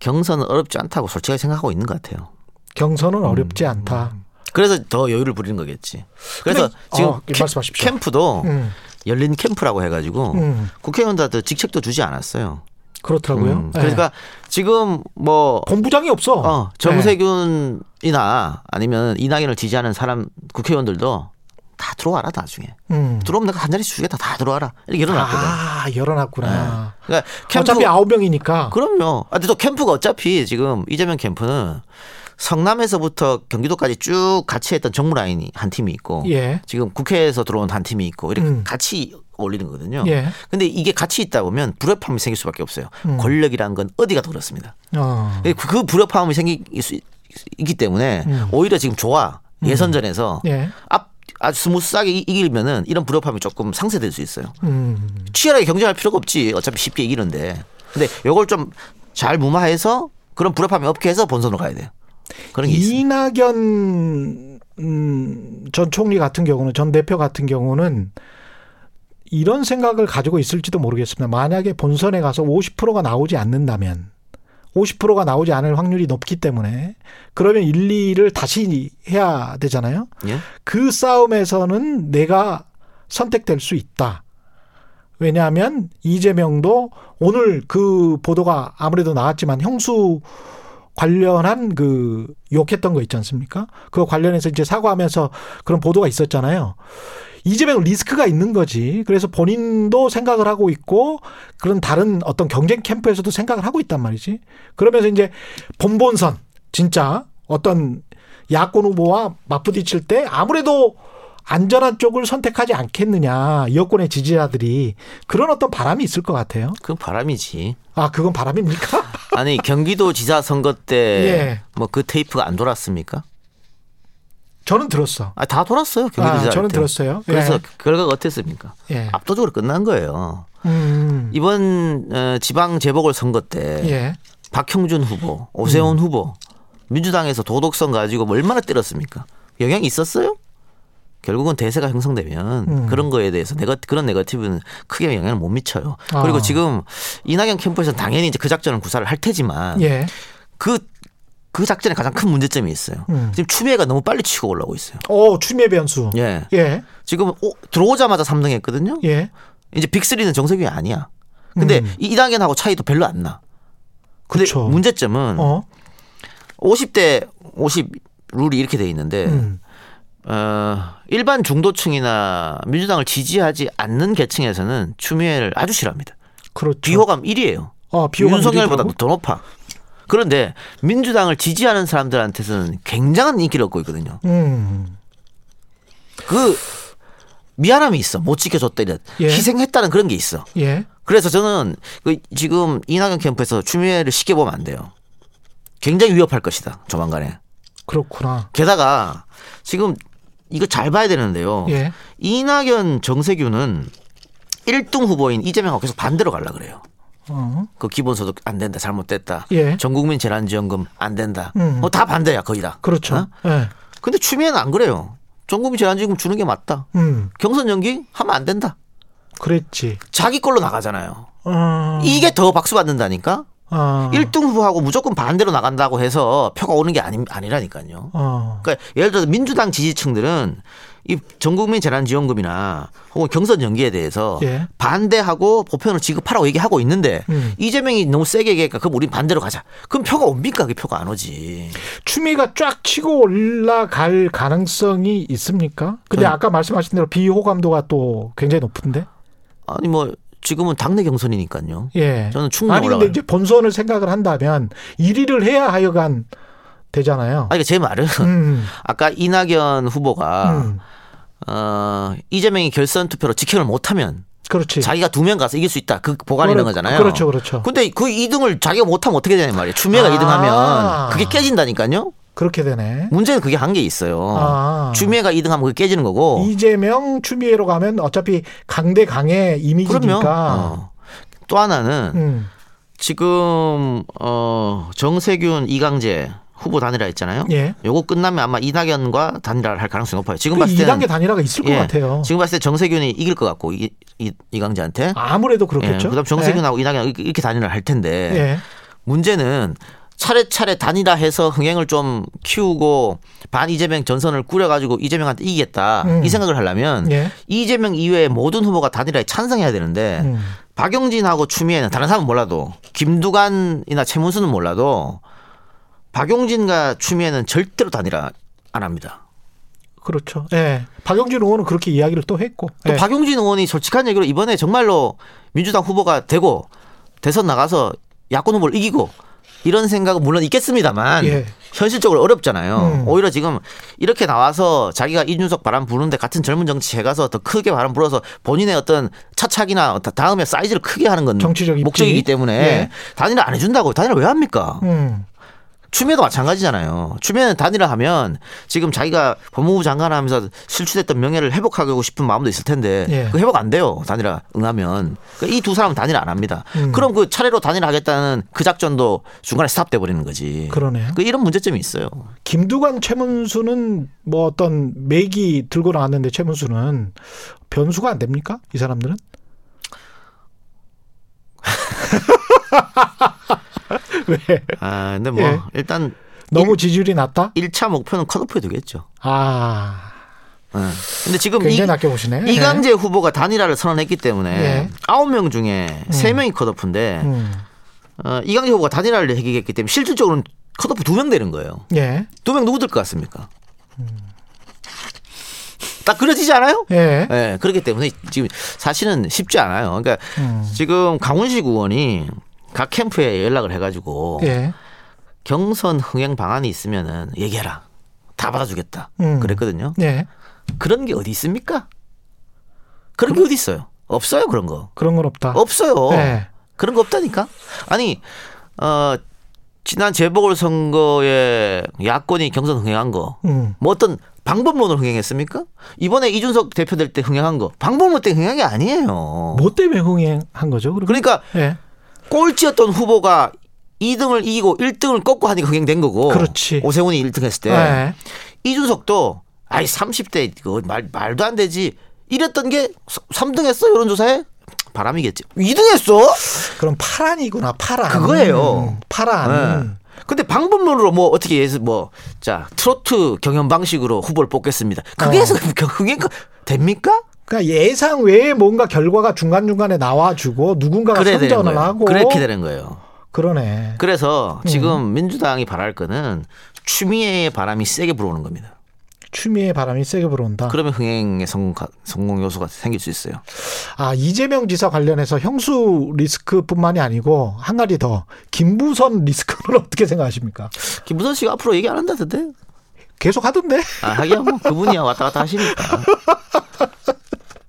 경선은 어렵지 않다고 솔직하게 생각하고 있는 것 같아요. 경선은 어렵지 않다. 그래서 더 여유를 부리는 거겠지. 그래서 근데- 지금 어, 캠-. 캠프도 음. 열린 캠프라고 해가지고 음. 국회의원들한테 직책도 주지 않았어요. 그렇더라고요. 음, 예. 그러니까 지금 뭐 본부장이 없어. 어, 정세균이나 아니면 이낙연을 지지하는 사람 국회의원들도 다 들어와라 나중에. 예. 음. 들어오면 내가 한 자리씩 주겠다 다 들어와라 이렇게 일어났거든. 아, 열어놨구나. 그러니까 캠프 어차피 아홉 명이니까. 그럼요. 아, 근데 또 캠프가 어차피 지금 이재명 캠프는 성남에서부터 경기도까지 쭉 같이 했던 정무 라인이 한 팀이 있고 예. 지금 국회에서 들어온 한 팀이 있고 이렇게 음. 같이 올리는 거거든요. 예. 근데 이게 같이 있다 보면 불협화음이 생길 수밖에 없어요. 음. 권력이라는 건 어디가 더 그렇습니다. 어. 그, 그 불협화음이 생길 수 있- 있기 때문에 음. 오히려 지금 좋아 예선전에서 예. 앞 아주 스무스하게 이- 이기면은 이런 불협화음이 조금 상쇄될 수 있어요. 음. 치열하게 경쟁할 필요가 없지. 어차피 쉽게 이기는데. 근데 요걸 좀 잘 무마해서 그런 불협화음이 없게 해서 본선으로 가야 돼요. 그런 게. 이낙연 음, 전 총리 같은 경우는 전 대표 같은 경우는 이런 생각을 가지고 있을지도 모르겠습니다. 만약에 본선에 가서 50%가 나오지 않는다면 50%가 나오지 않을 확률이 높기 때문에 그러면 1, 2를 다시 해야 되잖아요. 예? 그 싸움에서는 내가 선택될 수 있다. 왜냐하면 이재명도 오늘 그 보도가 아무래도 나왔지만 형수 관련한 그 욕했던 거 있지 않습니까? 그거 관련해서 이제 사과하면서 그런 보도가 있었잖아요. 이재명은 리스크가 있는 거지. 그래서 본인도 생각을 하고 있고 그런 다른 어떤 경쟁 캠프에서도 생각을 하고 있단 말이지. 그러면서 이제 본본선 진짜 어떤 야권 후보와 맞부딪힐 때 아무래도 안전한 쪽을 선택하지 않겠느냐 여권의 지지자들이 그런 어떤 바람이 있을 것 같아요. 그건 바람이지. 아 그건 바람입니까? 아니 경기도 지사 선거 때 뭐 예. 그 테이프가 안 돌았습니까? 저는 들었어. 아 다 돌았어요 경기도 아, 지사. 저는 때. 들었어요. 그래서 예. 결과가 어땠습니까? 예. 압도적으로 끝난 거예요. 음. 이번 어, 지방 재보궐 선거 때 예. 박형준 후보, 오세훈 음. 후보 민주당에서 도덕성 가지고 뭐 얼마나 때렸습니까? 영향이 있었어요? 결국은 대세가 형성되면 음. 그런 거에 대해서 내가 그런 네거티브는 크게 영향을 못 미쳐요. 아. 그리고 지금 이낙연 캠프에서는 당연히 이제 그 작전을 구사를 할 테지만 예. 그, 그 작전에 가장 큰 문제점이 있어요. 음. 지금 추미애가 너무 빨리 치고 올라오고 있어요. 오 추미애 변수. 예. 예. 지금 오- 들어오자마자 3등 했거든요. 예. 이제 빅3는 정세균이 아니야. 근데 음. 이 이낙연하고 차이도 별로 안 나. 근데 그쵸. 문제점은 어. 50대 50 룰이 이렇게 돼 있는데 음. 어, 일반 중도층이나 민주당을 지지하지 않는 계층에서는 추미애를 아주 싫어합니다. 그렇죠. 비호감 1위예요. 어, 비호감 윤석열보다 1위라고? 더 높아. 그런데 민주당을 지지하는 사람들한테서는 굉장한 인기를 얻고 있거든요. 음. 그 미안함이 있어. 못 지켜줬다 이런 예. 희생했다는 그런 게 있어. 예. 그래서 저는 그 지금 이낙연 캠프에서 추미애를 쉽게 보면 안 돼요. 굉장히 위협할 것이다. 조만간에. 그렇구나. 게다가 지금 이거 잘 봐야 되는데요. 예. 이낙연 정세균은 1등 후보인 이재명하고 계속 반대로 가려 그래요. 어. 그 기본소득 안 된다, 잘못됐다. 예. 전국민 재난지원금 안 된다. 음. 뭐다 반대야 거의 다. 그렇죠. 어? 예. 근데 추미애는 안 그래요. 전국민 재난지원금 주는 게 맞다. 음. 경선 연기 하면 안 된다. 그랬지. 자기 걸로 나가잖아요. 어. 이게 더 박수 받는다니까. 어. 1등 후보하고 무조건 반대로 나간다고 해서 표가 오는 게 아니, 아니라니까요. 어. 그러니까 예를 들어서 민주당 지지층들은 이 전국민 재난지원금이나 혹은 경선 연기에 대해서 예. 반대하고 보편을 지급하라고 얘기하고 있는데 음. 이재명이 너무 세게 얘기하니까 그럼 우린 반대로 가자. 그럼 표가 옵니까? 그 표가 안 오지. 추미가 쫙 치고 올라갈 가능성이 있습니까? 근데 저는- 아까 말씀하신 대로 비호감도가 또 굉장히 높은데. 아니 뭐 지금은 당내 경선이니까요. 예. 저는 충분히 아니 근데 올라가요. 이제 본선을 생각을 한다면 1위를 해야 하여간 되잖아요. 아니 제 말은 음. 아까 이낙연 후보가 음. 어, 이재명이 결선 투표로 직행을 못하면 그렇지. 자기가 두 명 가서 이길 수 있다. 그 보관이 있는 그렇- 거잖아요. 그렇죠, 그렇죠. 근데 그 2등을 자기가 못하면 어떻게 되냐 말이에요. 추미애가 아. 2등하면 그게 깨진다니까요. 그렇게 되네. 문제는 그게 한 게 있어요. 아. 추미애가 2등하면 그게 깨지는 거고. 이재명 추미애로 가면 어차피 강대 강의 이미지니까. 어. 또 하나는 음. 지금 어 정세균 이강재 후보 단일화 있잖아요. 예. 요거 끝나면 아마 이낙연과 단일화를 할 가능성이 높아요. 지금 그 봤을 때는 2단계 단일화가 있을 것 예, 같아요. 지금 봤을 때 정세균이 이길 것 같고 이, 이, 이강재한테. 아무래도 예, 그렇겠죠. 그다음 정세균하고 이낙연 이렇게- 단일화를 할 텐데 예. 예. 문제는 차례차례 단일화 해서 흥행을 좀 키우고 반 이재명 전선을 꾸려가지고 이재명한테 이기겠다 음. 이 생각을 하려면 예. 이재명 이외의 모든 후보가 단일화에 찬성해야 되는데 음. 박용진하고 추미애는 다른 사람은 몰라도 김두관이나 최문수는 몰라도 박용진과 추미애는 절대로 단일화 안 합니다. 그렇죠. 예. 박영진 의원은 그렇게 이야기를 또 했고. 또 예. 박용진 의원이 솔직한 얘기로 이번에 정말로 민주당 후보가 되고 대선 나가서 야권 후보를 이기고 이런 생각은 물론 있겠습니다만 예. 현실적으로 어렵잖아요. 음. 오히려 지금 이렇게 나와서 자기가 이준석 바람 부는데 같은 젊은 정치 해가서 더 크게 바람 불어서 본인의 어떤 차착이나 다- 다음에 사이즈를 크게 하는 건 정치적. 목적이기 때문에 예. 단일화 안 해준다고 단일화 왜 합니까? 음. 추미애도 마찬가지잖아요. 추미애는 단일화 하면 지금 자기가 법무부 장관 하면서 실추됐던 명예를 회복하고 싶은 마음도 있을 텐데 예. 그 회복 안 돼요. 단일화 응하면. 이두 사람은 단일화 안 합니다. 음. 그럼 그 차례로 단일화 하겠다는 그 작전도 중간에 스탑돼 버리는 거지. 그러네요. 그 이런 문제점이 있어요. 김두관 최문수는 뭐 어떤 맥이 들고 나왔는데 최문수는 변수가 안 됩니까? 이 사람들은? 왜? 아, 근데 뭐 예. 일단 너무 지지율이 낮다? 1차 목표는 컷오프에 되겠죠. 아, 예. 근데 지금 이. 이강재 후보가 단일화를 선언했기 때문에 예. 아홉 명 중에 세 명이 컷오프인데 음. 어, 이강재 후보가 단일화를 얘기했기 때문에 실질적으로는 컷오프 두 명 되는 거예요. 예. 두명 누구 될것 같습니까? 딱 그려지지 않아요? 예. 예, 그렇기 때문에 지금 사실은 쉽지 않아요. 그러니까 음. 지금 강훈식 의원이 각 캠프에 연락을 해가지고 예. 경선 흥행 방안이 있으면은 얘기해라. 다 받아주겠다. 음. 그랬거든요. 예. 그런 게 어디 있습니까? 그런 게 어디 있어요? 없어요 그런 거. 그런 건 없다. 없어요. 예. 그런 거 없다니까. 아니 어 지난 재보궐 선거에 야권이 경선 흥행한 거. 음. 뭐 어떤 방법론으로 흥행했습니까? 이번에 이준석 대표 될 때 흥행한 거 방법론 때문에 흥행한 게 아니에요. 뭐 때문에 흥행한 거죠? 그러면? 그러니까 예. 꼴찌였던 후보가 2등을 이기고 1등을 꺾고 하니까 흥행된 거고. 그렇지. 오세훈이 1등 했을 때. 예. 이준석도 아이 30대 그거 말 말도 안 되지. 이랬던 게 3등 했어 여론조사에 바람이겠지. 2등 했어? 그럼 파란이구나. 파란. 그거예요. 음, 파란. 네. 근데 방법론으로 뭐 어떻게 예서 뭐 자 트로트 경연 방식으로 후보를 뽑겠습니다. 그게 어. 해서 흥행 됩니까? 그러니까 예상 외에 뭔가 결과가 중간 중간에 나와주고 누군가가 되는 선전을. 하고 그렇게 되는 거예요. 그러네. 그래서 음. 지금 민주당이 바랄 거는 추미애의 바람이 세게 불어오는 겁니다. 추미애 바람이 세게 불어온다. 그러면 흥행의 성공, 가- 성공 요소가 생길 수 있어요. 아 이재명 지사 관련해서 형수 리스크뿐만이 아니고 한 가지 더 김부선 리스크는 어떻게 생각하십니까? 김부선 씨가 앞으로 얘기 안 한다던데? 계속 하던데. 아, 하기야 뭐 그분이야 왔다 갔다 하시니까.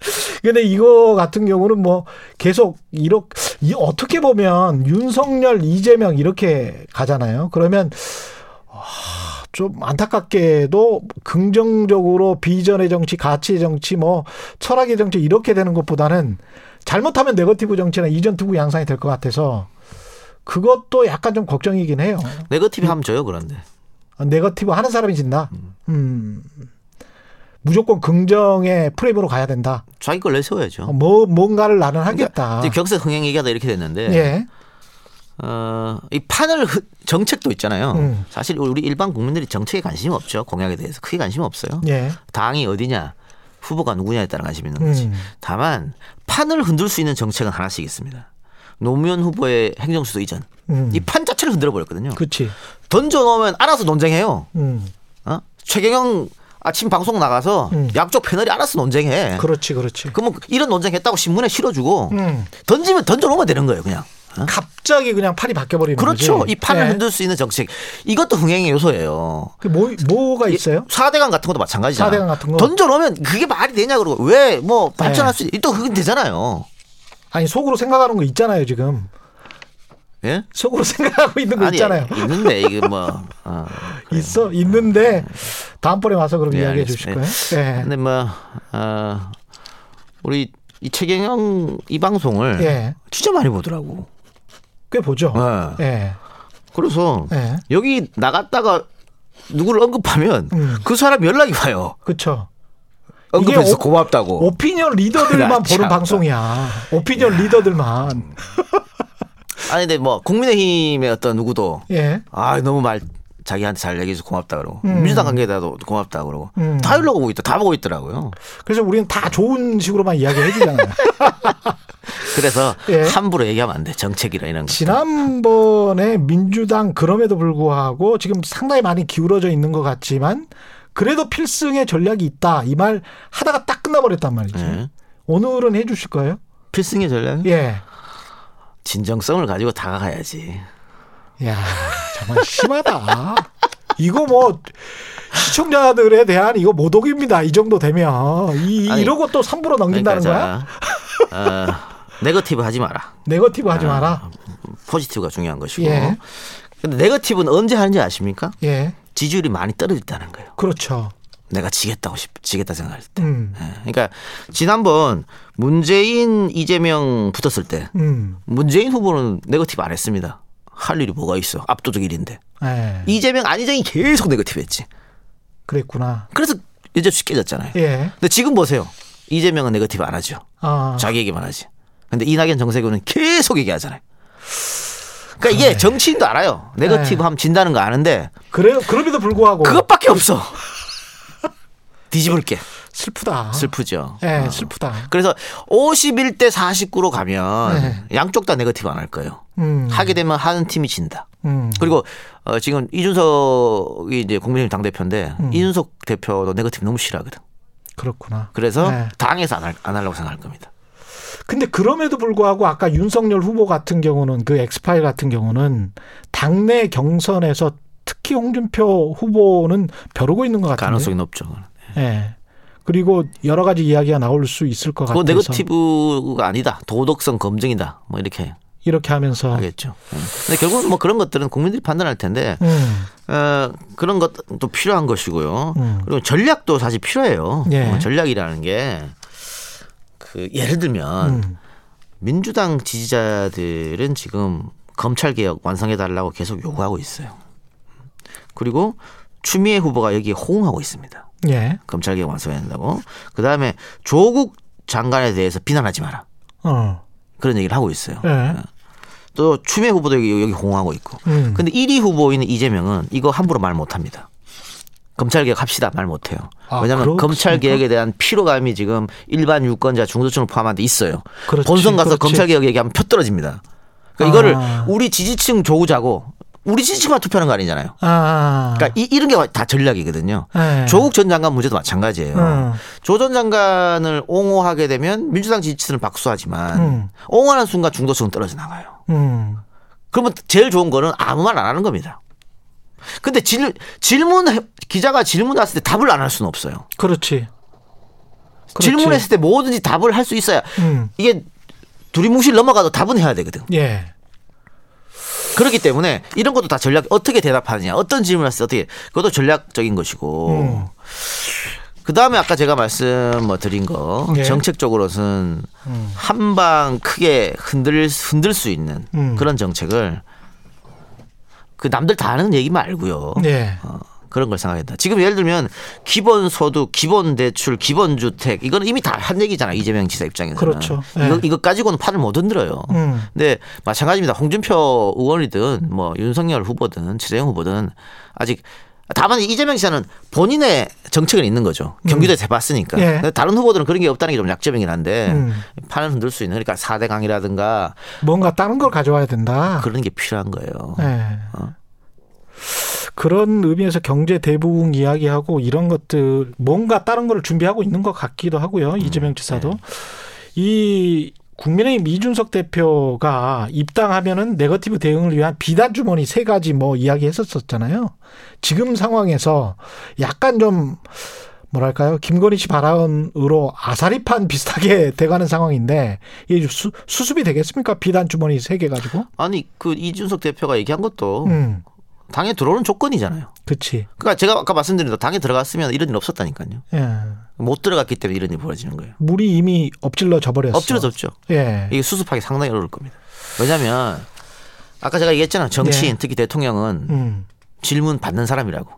근데 이거 같은 경우는 뭐 계속 이렇게 이 어떻게 보면 윤석열, 이재명 이렇게 가잖아요. 그러면 아, 좀 안타깝게도 긍정적으로 비전의 정치, 가치의 정치, 뭐 철학의 정치 이렇게 되는 것보다는 잘못하면 네거티브 정치나 이전투구 양상이 될 것 같아서 그것도 약간 좀 걱정이긴 해요. 네거티브 하면 져요 그런데. 네거티브 하는 사람이 진다. 음. 무조건 긍정의 프레임으로 가야 된다. 자기 걸 내세워야죠. 뭐 뭔가를 나는 하겠다. 그러니까 경세 흥행 얘기하다 이렇게 됐는데 예. 어, 이 판을 흐- 정책도 있잖아요. 음. 사실 우리 일반 국민들이 정책에 관심이 없죠. 공약에 대해서 크게 관심 없어요. 예. 당이 어디냐, 후보가 누구냐에 따라 관심 있는 거지. 음. 다만 판을 흔들 수 있는 정책은 하나씩 있습니다. 노무현 후보의 행정수도 이전. 음. 이판 자체를 흔들어 버렸거든요. 그렇지. 던져 놓으면 알아서 논쟁해요. 음. 어? 최경영 아침 방송 나가서 음. 양쪽 패널이 알아서 논쟁해. 그렇지, 그렇지. 그러면 이런 논쟁했다고 신문에 실어주고 음. 던지면 던져놓으면 되는 거예요, 그냥. 어? 갑자기 그냥 팔이 바뀌어 버리는 그렇죠. 거지. 이 판을 예. 흔들 수 있는 정책. 이것도 흥행의 요소예요. 그 뭐, 뭐가 있어요? 사대강 같은 것도 마찬가지잖아. 사대강 같은 거. 던져놓으면 그게 말이 되냐 그러고 왜 뭐 발전할 네. 수 있, 또 그건 되잖아요. 아니 속으로 생각하는 거 있잖아요 지금. 예? 속으로 생각하고 있는 거 아니 있잖아요. 있는데 이게 뭐 어, 있어 있는데 다음번에 와서 그럼 예, 이야기해 주실 거예요. 알겠습니다. 예. 근데 뭐 어, 우리 이 최경영 이 방송을 예. 진짜 많이 보더라고. 꽤 보죠. 예. 예. 그래서 예. 여기 나갔다가 누구를 언급하면 음. 그 사람 연락이 와요. 그렇죠. 언급해서 오- 고맙다고. 오피니언 리더들만 나 보는 참. 방송이야. 오피니언 리더들만. 아니 근데 뭐 국민의힘의 어떤 누구도 예. 아 너무 말 자기한테 잘 얘기해서 고맙다 그러고 음. 민주당 관계자도 고맙다 그러고 음. 다 오고 있다 다 보고 있더라고요. 그래서 우리는 다 좋은 식으로만 이야기해 주잖아요. 그래서 예. 함부로 얘기하면 안 돼 정책이라 이런 거. 지난번에 민주당 그럼에도 불구하고 지금 상당히 많이 기울어져 있는 것 같지만 그래도 필승의 전략이 있다 이 말 하다가 딱 끝나버렸단 말이죠. 예. 오늘은 해주실 거예요? 필승의 전략 예. 진정성을 가지고 다가가야지. 야 정말 심하다. 이거 뭐 시청자들에 대한 이거 모독입니다. 이 정도 되면 이 아니, 이러고 또 3부로 넘긴다는 거야? 자, 어, 네거티브 하지 마라. 네거티브 하지 마라. 포지티브가 중요한 것이고. 예. 근데 네거티브는 언제 하는지 아십니까? 예. 지지율이 많이 떨어졌다는 거예요. 그렇죠. 내가 지겠다고 싶, 지겠다 생각할 때. 음. 예. 그러니까 지난번 문재인 이재명 붙었을 때 음. 문재인 후보는 네거티브 안 했습니다. 할 일이 뭐가 있어? 압도적 일인데. 예. 이재명 안희정이 계속 네거티브 했지. 그랬구나. 그래서 이제 쉽게 졌잖아요. 예. 근데 지금 보세요. 이재명은 네거티브 안 하죠. 아. 자기 얘기만 하지. 근데 이낙연 정세균은 계속 얘기하잖아요. 그러니까 이게 정치인도 알아요. 네거티브 네. 하면 진다는 거 아는데 그래 그럼에도 불구하고 그것밖에 없어. 뒤집을게. 슬프다. 슬프죠. 예, 어. 슬프다. 그래서 51대 49로 가면 네. 양쪽 다 네거티브 안 할 거예요. 음. 하게 되면 하는 팀이 진다. 음. 그리고 어, 지금 이준석이 이제 국민의힘 당 대표인데 음. 이준석 대표도 네거티브 너무 싫어하거든. 그렇구나. 그래서 네. 당에서 안, 할, 안 하려고 생각할 겁니다. 근데 그럼에도 불구하고 아까 윤석열 후보 같은 경우는 그 엑스파일 같은 경우는 당내 경선에서 특히 홍준표 후보는 벼르고 있는 것 같은데. 가능성이 높죠. 예. 그리고 여러 가지 이야기가 나올 수 있을 것 같아서 네거티브가 아니다. 도덕성 검증이다. 뭐 이렇게 이렇게 하면서 하겠죠. 음. 근데 결국은 뭐 그런 것들은 국민들이 판단할 텐데 음, 어, 그런 것도 필요한 것이고요. 음. 그리고 전략도 사실 필요해요. 예. 어, 전략이라는 게 그 예를 들면 음. 민주당 지지자들은 지금 검찰 개혁 완성해 달라고 계속 요구하고 있어요. 그리고 추미애 후보가 여기에 호응하고 있습니다. 예. 검찰 개혁 완성해야 된다고. 그 다음에 조국 장관에 대해서 비난하지 마라. 어. 그런 얘기를 하고 있어요. 예. 또 추미애 후보도 여기, 여기 호응하고 있고. 음. 근데 1위 후보인 이재명은 이거 함부로 말 못합니다. 검찰 개혁 합시다 말 못해요. 아, 왜냐하면 그렇습니까? 검찰 개혁에 대한 피로감이 지금 일반 유권자 중도층을 포함한 데 있어요. 그렇지, 본선 가서 그렇지. 검찰 개혁 얘기하면 표 떨어집니다. 그러니까 아. 이거를 우리 지지층 조우자고 우리 지지층만 투표하는 거 아니잖아요. 아. 그러니까 이, 이런 게 다 전략이거든요. 예. 조국 전 장관 문제도 마찬가지예요. 음. 조전 장관을 옹호하게 되면 민주당 지지층은 박수하지만 음. 옹호하는 순간 중도층은 떨어져 나가요. 음. 그러면 제일 좋은 거는 아무 말 안 하는 겁니다. 근데 질, 질문, 기자가 질문 왔을 때 답을 안 할 수는 없어요. 그렇지. 그렇지. 질문했을 때 뭐든지 답을 할 수 있어야 음. 이게 두리뭉실 넘어가도 답은 해야 되거든. 예. 그렇기 때문에 이런 것도 다 전략, 어떻게 대답하느냐, 어떤 질문을 했을 때 어떻게, 그것도 전략적인 것이고. 음. 그 다음에 아까 제가 말씀 뭐 드린 거, 예. 정책적으로는 한방 크게 흔들, 흔들 수 있는 음. 그런 정책을 그 남들 다 하는 얘기 말고요. 예. 어, 그런 걸 생각했다. 지금 예를 들면 기본 소득, 기본 대출, 기본 주택 이거는 이미 다 한 얘기잖아 이재명 지사 입장에서는. 그렇죠. 예. 이거 이거 가지고는 팔을 못 흔들어요. 음. 근데 마찬가지입니다. 홍준표 의원이든 뭐 윤석열 후보든 최재형 후보든 아직 다만 이재명 지사는 본인의 정책은 있는 거죠. 경기도에 해봤으니까. 예. 다른 후보들은 그런 게 없다는 게 좀 약점이긴 한데 음. 판을 흔들 수 있는 그러니까 4대 강이라든가 뭔가 다른 걸 가져와야 된다. 그런 게 필요한 거예요. 예. 어. 그런 의미에서 경제 대부분 이야기하고 이런 것들 뭔가 다른 걸 준비하고 있는 것 같기도 하고요. 음, 이재명 지사도 네. 이 국민의힘 이준석 대표가 입당하면은 네거티브 대응을 위한 비단 주머니 세 가지 뭐 이야기 했었었잖아요. 지금 상황에서 약간 좀 뭐랄까요 김건희 씨 발언으로 아사리판 비슷하게 돼가는 상황인데 이게 수, 수습이 되겠습니까? 비단 주머니 세 개 가지고. 아니 그 이준석 대표가 얘기한 것도 음, 당에 들어오는 조건이잖아요. 그렇지. 그러니까 제가 아까 말씀드린 대로 당에 들어갔으면 이런 일 없었다니까요. 예. 못 들어갔기 때문에 이런 일이 벌어지는 거예요. 물이 이미 엎질러져 버렸어. 엎질러졌죠. 예. 이게 수습하기 상당히 어려울 겁니다. 왜냐하면 아까 제가 얘기했잖아요. 정치인 네. 특히 대통령은 음, 질문 받는 사람이라고.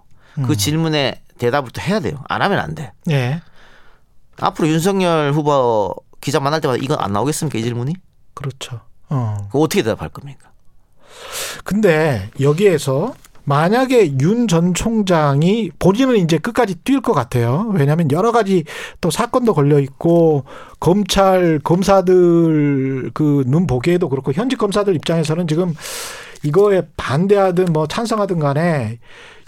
그 질문에 대답을 또 해야 돼요. 안 하면 안 돼. 예. 앞으로 윤석열 후보 기자 만날 때마다 이건 안 나오겠습니까? 이 질문이? 그렇죠. 어. 그거 어떻게 대답할 겁니까? 근데 여기에서 만약에 윤 전 총장이 본인은 이제 끝까지 뛸 것 같아요. 왜냐하면 여러 가지 또 사건도 걸려 있고 검찰 검사들 그 눈 보기에도 그렇고 현직 검사들 입장에서는 지금 이거에 반대하든 뭐 찬성하든 간에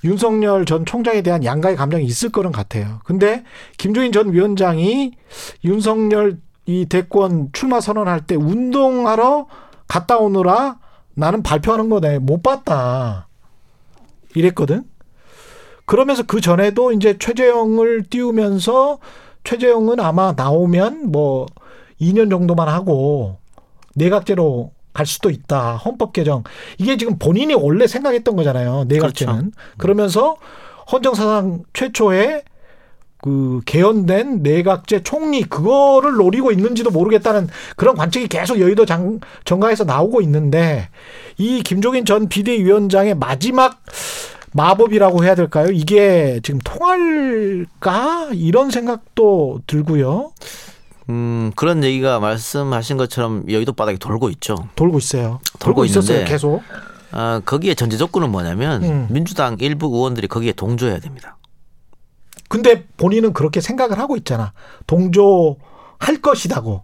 윤석열 전 총장에 대한 양가의 감정이 있을 거는 같아요. 근데 김종인 전 위원장이 윤석열 이 대권 출마 선언할 때 운동하러 갔다 오느라 나는 발표하는 거네 못 봤다 이랬거든. 그러면서 그 전에도 이제 최재형을 띄우면서 최재형은 아마 나오면 뭐 2년 정도만 하고 내각제로 갈 수도 있다. 헌법 개정. 이게 지금 본인이 원래 생각했던 거잖아요. 내각제는. 그러면서 헌정사상 최초의 그 개헌된 내각제 총리 그거를 노리고 있는지도 모르겠다는 그런 관측이 계속 여의도 장, 정가에서 나오고 있는데 이 김종인 전 비대위원장의 마지막 마법이라고 해야 될까요? 이게 지금 통할까? 이런 생각도 들고요. 음, 그런 얘기가 말씀하신 것처럼 여의도 바닥에 돌고 있죠. 돌고 있어요. 돌고 돌고 있었어요. 계속. 아, 거기에 전제 조건은 뭐냐면 음. 민주당 일부 의원들이 거기에 동조해야 됩니다. 근데 본인은 그렇게 생각을 하고 있잖아. 동조할 것이다고.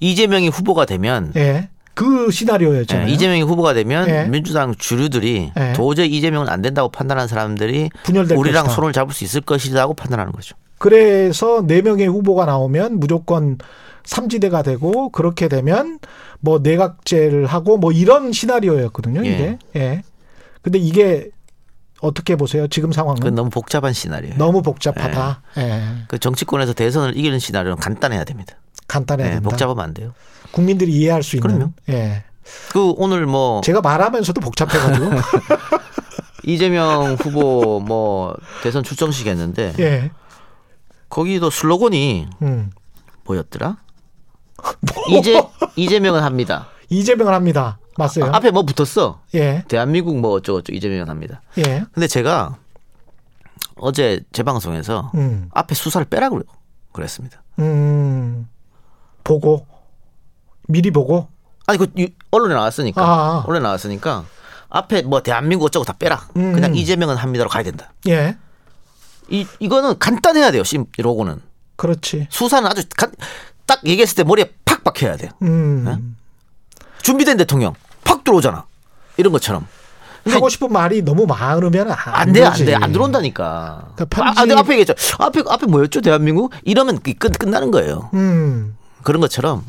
이재명이 후보가 되면 예. 그 시나리오였잖아요. 예, 이재명이 후보가 되면 예. 민주당 주류들이 예. 도저히 이재명은 안 된다고 판단하는 사람들이 분열될 우리랑 것이다. 손을 잡을 수 있을 것이라고 판단하는 거죠. 그래서 네 명의 후보가 나오면 무조건 삼지대가 되고 그렇게 되면 뭐 내각제를 하고 뭐 이런 시나리오였거든요. 이게. 예. 근데 이게 어떻게 보세요? 지금 상황은 너무 복잡한 시나리오예요. 너무 복잡하다. 예. 그 정치권에서 대선을 이기는 시나리오는 간단해야 됩니다. 간단해야 예, 된다. 복잡하면 안 돼요. 국민들이 이해할 수 있는. 그럼요. 예. 그 오늘 뭐 제가 말하면서도 복잡해가지고. 이재명 후보 뭐 대선 출정식 했는데 예. 거기도 슬로건이 음. 뭐였더라? 이재 이재명은 합니다. 이재명을 합니다. 맞어요. 아, 앞에 뭐 붙었어? 예. 대한민국 뭐 어쩌고 저쩌고 이재명은 합니다. 예. 근데 제가 어제 제 방송에서 음. 앞에 수사를 빼라고 그랬습니다. 음. 보고 미리 보고. 아니 그 유- 언론에 나왔으니까 아. 언론에 나왔으니까 앞에 뭐 대한민국 어쩌고 다 빼라. 음. 그냥 이재명은 합니다로 가야 된다. 예. 이 이거는 간단해야 돼요. 심 로고는 그렇지. 수사는 아주 간, 딱 얘기했을 때 머리에 팍 박혀야 돼요. 음. 네? 준비된 대통령 팍 들어오잖아. 이런 것처럼 하고 싶은 말이 너무 많으면 안, 안 돼, 안. 돼, 안 들어온다니까. 그러니까 아, 아, 편집- 내가 앞에 얘기했죠. 앞에 앞에 뭐였죠, 대한민국? 이러면 끝 끝나는 거예요. 음. 그런 것처럼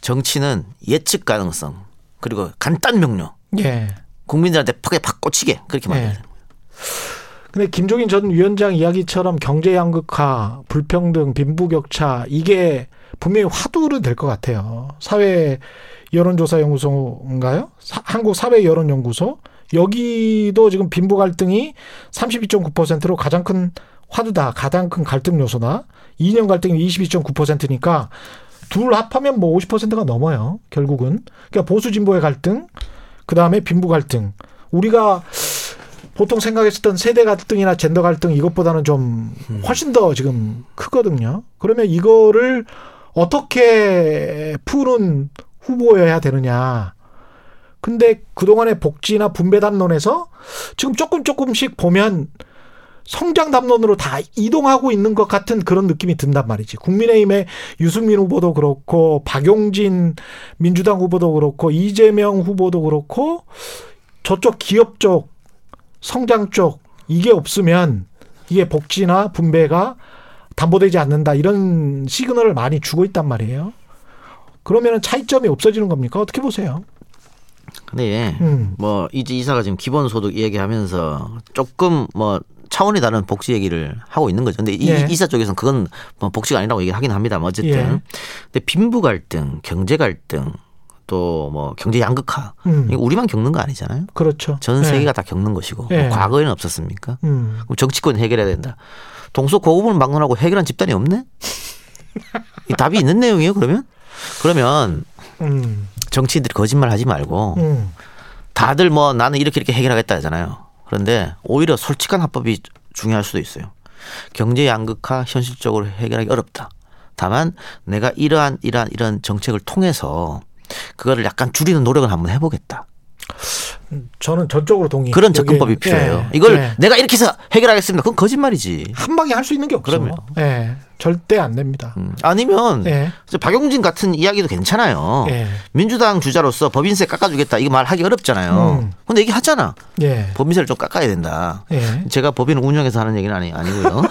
정치는 예측 가능성 그리고 간단 명료 예. 국민들한테 팍에 팍 꽂히게 그렇게 만들어야 예. 근데 김종인 전 위원장 이야기처럼 경제 양극화, 불평등, 빈부격차 이게 분명히 화두는 될것 같아요. 사회 여론조사 연구소인가요? 사- 한국 사회 여론 연구소 여기도 지금 빈부 갈등이 32.9%로 가장 큰 화두다, 가장 큰 갈등 요소다. 2년 갈등이 22.9%니까 둘 합하면 뭐 50%가 넘어요. 결국은 그러니까 보수 진보의 갈등, 그 다음에 빈부 갈등. 우리가 보통 생각했었던 세대 갈등이나 젠더 갈등 이것보다는 좀 훨씬 더 지금 크거든요. 그러면 이거를 어떻게 푸는 후보여야 되느냐. 근데 그동안의 복지나 분배 담론에서 지금 조금 조금씩 보면 성장 담론으로 다 이동하고 있는 것 같은 그런 느낌이 든단 말이지. 국민의힘의 유승민 후보도 그렇고 박용진 민주당 후보도 그렇고 이재명 후보도 그렇고 저쪽 기업 쪽 성장 쪽 이게 없으면 이게 복지나 분배가 담보되지 않는다 이런 시그널을 많이 주고 있단 말이에요. 그러면 차이점이 없어지는 겁니까? 어떻게 보세요? 근데 음. 뭐 이제 이사가 지금 기본소득 얘기하면서 조금 뭐 차원이 다른 복지 얘기를 하고 있는 거죠. 근데 이 예. 이사 쪽에서는 그건 뭐 복지가 아니라고 얘기를 하긴 합니다만 어쨌든. 예. 근데 빈부 갈등, 경제 갈등, 또 뭐 경제 양극화 음. 우리만 겪는 거 아니잖아요. 그렇죠. 전 예. 세계가 다 겪는 것이고 예. 뭐 과거에는 없었습니까? 음. 그럼 정치권 해결해야 된다. 동서 고급을 막론하고 해결한 집단이 없네? 이 답이 있는 내용이에요, 그러면? 그러면 음. 정치인들이 거짓말 하지 말고 음. 다들 뭐 나는 이렇게 이렇게 해결하겠다 하잖아요. 그런데 오히려 솔직한 합법이 중요할 수도 있어요. 경제 양극화 현실적으로 해결하기 어렵다. 다만 내가 이러한 이러한 이런 정책을 통해서 그거를 약간 줄이는 노력을 한번 해보겠다. 저는 전적으로 동의. 그런 접근법이 필요해요. 예. 이걸 예. 내가 이렇게 해서 해결하겠습니다. 그건 거짓말이지. 한 방에 할 수 있는 게 없죠. 그럼요. 예. 절대 안 됩니다. 음. 아니면 예. 박용진 같은 이야기도 괜찮아요. 예. 민주당 주자로서 법인세 깎아주겠다 이거 말하기 어렵잖아요. 음. 근데 얘기 하잖아. 예. 법인세를 좀 깎아야 된다. 예. 제가 법인을 운영해서 하는 얘기는 아니, 아니고요.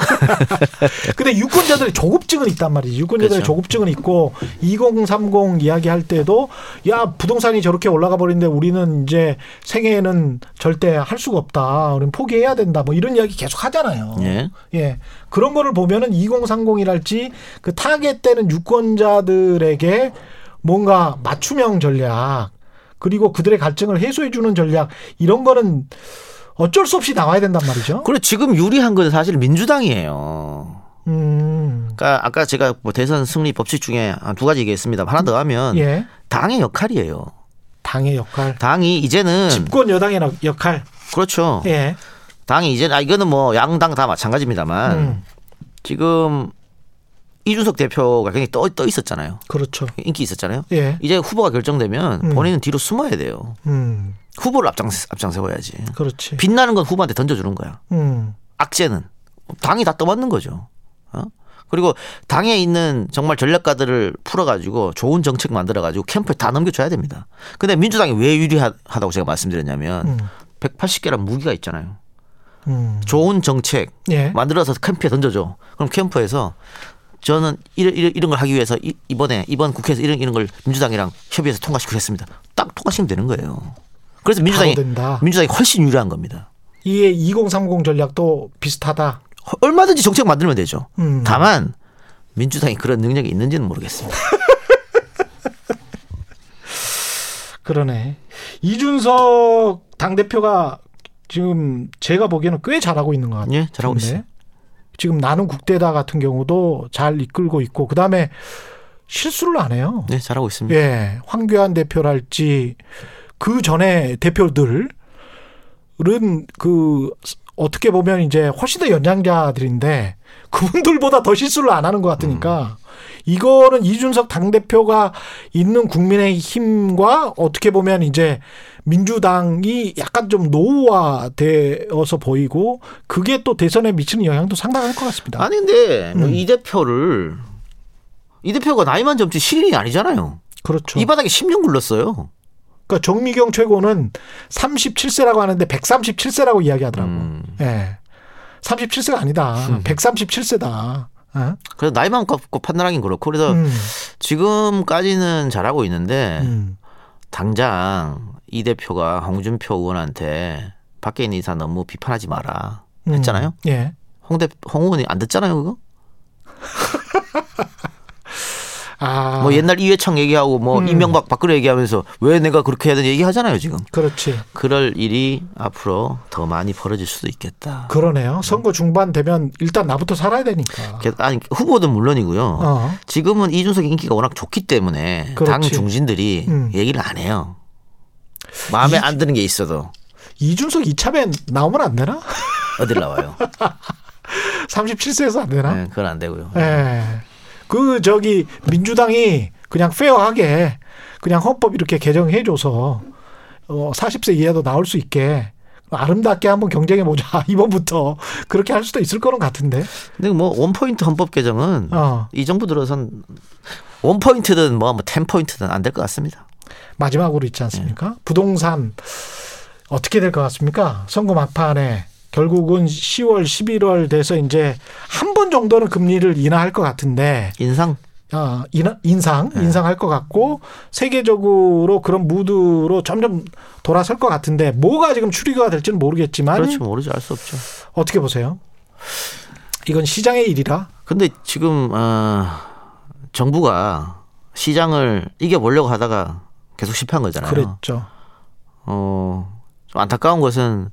근데 유권자들의 조급증은 있단 말이지. 유권자들의 그렇죠. 조급증은 있고 2030 이야기할 때도 야 부동산이 저렇게 올라가 버리는데 우리는 이제 생애에는 절대 할 수가 없다. 우리는 포기해야 된다. 뭐 이런 이야기 계속 하잖아요. 예. 예. 그런 거를 보면은 2030이랄지 그 타겟되는 유권자들에게 뭔가 맞춤형 전략 그리고 그들의 갈증을 해소해 주는 전략 이런 거는 어쩔 수 없이 나와야 된단 말이죠. 그리고 지금 유리한 건 사실 민주당이에요. 음. 그러니까 아까 제가 뭐 대선 승리 법칙 중에 한두 가지 얘기했습니다. 하나 더 하면 예. 당의 역할이에요. 당의 역할. 당이 이제는 집권 여당의 역할. 그렇죠. 예. 당이 이제 아 이거는 뭐 양당 다 마찬가지입니다만 음. 지금 이준석 대표가 굉장히 떠, 떠 있었잖아요. 그렇죠. 인기 있었잖아요. 예. 이제 후보가 결정되면 음. 본인은 뒤로 숨어야 돼요. 음. 후보를 앞장 앞장 세워야지. 그렇지. 빛나는 건 후보한테 던져주는 거야. 음. 악재는 당이 다 떠맡는 거죠. 어? 그리고 당에 있는 정말 전략가들을 풀어가지고 좋은 정책 만들어가지고 캠프에 다 넘겨줘야 됩니다. 근데 민주당이 왜 유리하다고 제가 말씀드렸냐면 음. 180개란 무기가 있잖아요. 음. 좋은 정책 예. 만들어서 캠프에 던져줘. 그럼 캠프에서 저는 이런, 이런, 걸 하기 위해서 이- 이번에 이번 국회에서 이런 이런 걸 민주당이랑 협의해서 통과시키겠습니다. 딱 통과시키면 되는 거예요. 그래서 민주당이. 민주당이 훨씬 유리한 겁니다. 이에 2030 전략도 비슷하다. 얼마든지 정책 만들면 되죠. 음. 다만 민주당이 그런 능력이 있는지는 모르겠습니다. 그러네. 이준석 당 대표가 지금 제가 보기에는 꽤 잘하고 있는 것 같아요. 예, 잘하고 있어요. 지금 나는 국대다 같은 경우도 잘 이끌고 있고 그다음에 실수를 안 해요. 네, 잘하고 있습니다. 예. 황교안 대표랄지 그 전에 대표들은 그 어떻게 보면 이제 훨씬 더 연장자들인데 그분들보다 더 실수를 안 하는 것 같으니까 이거는 이준석 당대표가 있는 국민의 힘과 어떻게 보면 이제 민주당이 약간 좀 노후화되어서 보이고 그게 또 대선에 미치는 영향도 상당할 것 같습니다. 아니 근데 뭐 음. 이 대표를 이 대표가 나이만 젊지 신인이 아니잖아요. 그렇죠. 이 바닥에 10년 굴렀어요. 그러니까 정미경 최고는 37세라고 하는데 137세라고 이야기하더라고. 음. 예. 37세가 아니다. 137세다. 어? 그래서 나이만 갖고 판단하긴 그렇고 그래서 음. 지금까지는 잘하고 있는데 음. 당장 이 대표가 홍준표 의원한테 밖에 있는 이사 너무 비판하지 마라 음. 했잖아요. 예. 홍대 홍 의원이 안 듣잖아요 그거. 아. 뭐 옛날 이회창 얘기하고 뭐 음. 이명박 박근혜 얘기하면서 왜 내가 그렇게 해야 되는 얘기하잖아요 지금. 그렇지. 그럴 일이 앞으로 더 많이 벌어질 수도 있겠다. 그러네요. 선거 중반 되면 일단 나부터 살아야 되니까. 게- 아니 후보든 물론이고요. 어. 지금은 이준석의 인기가 워낙 좋기 때문에 그렇지. 당 중진들이 음. 얘기를 안 해요. 마음에 이- 안 드는 게 있어도 이준석 이참에 나오면 안 되나? 어딜 나와요. 37세에서 안 되나? 네, 그건 안 되고요. 예. 그 저기 민주당이 그냥 페어하게 그냥 헌법 이렇게 개정해줘서 어 40세 이하도 나올 수 있게 아름답게 한번 경쟁해 보자 이번부터 그렇게 할 수도 있을 거는 같은데. 근데 뭐 원포인트 헌법 개정은 어 이 정부 들어선 원포인트든 뭐, 뭐 텐 포인트든 안 될 것 같습니다. 마지막으로 있지 않습니까? 부동산 어떻게 될 것 같습니까? 선거 막판에 결국은 10월, 11월 돼서 이제 한 번 정도는 금리를 인하할 것 같은데 인상 아, 인- 인상, 네. 인상할 것 같고 세계적으로 그런 무드로 점점 돌아설 것 같은데 뭐가 지금 추리가 될지는 모르겠지만 그렇죠. 모르죠. 알수 없죠. 어떻게 보세요? 이건 시장의 일이라. 근데 지금 어, 정부가 시장을 이겨 보려고 하다가 계속 실패한 거잖아요. 그랬죠. 어, 좀 안타까운 것은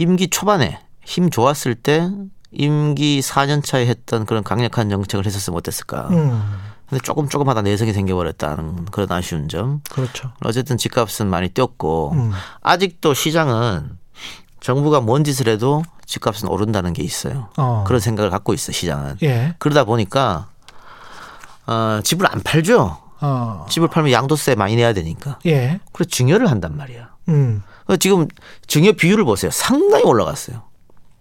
임기 초반에 힘 좋았을 때 임기 4년 차에 했던 그런 강력한 정책을 했었으면 어땠을까. 음, 근데 조금 조금 하다 내성이 생겨버렸다는 그런 아쉬운 점. 그렇죠. 어쨌든 집값은 많이 뛰었고 음, 아직도 시장은 정부가 뭔 짓을 해도 집값은 오른다는 게 있어요. 어, 그런 생각을 갖고 있어 시장은. 예, 그러다 보니까 어, 집을 안 팔죠. 어, 집을 팔면 양도세 많이 내야 되니까. 예, 그래서 증여를 한단 말이야. 음, 지금 증여 비율을 보세요. 상당히 올라갔어요.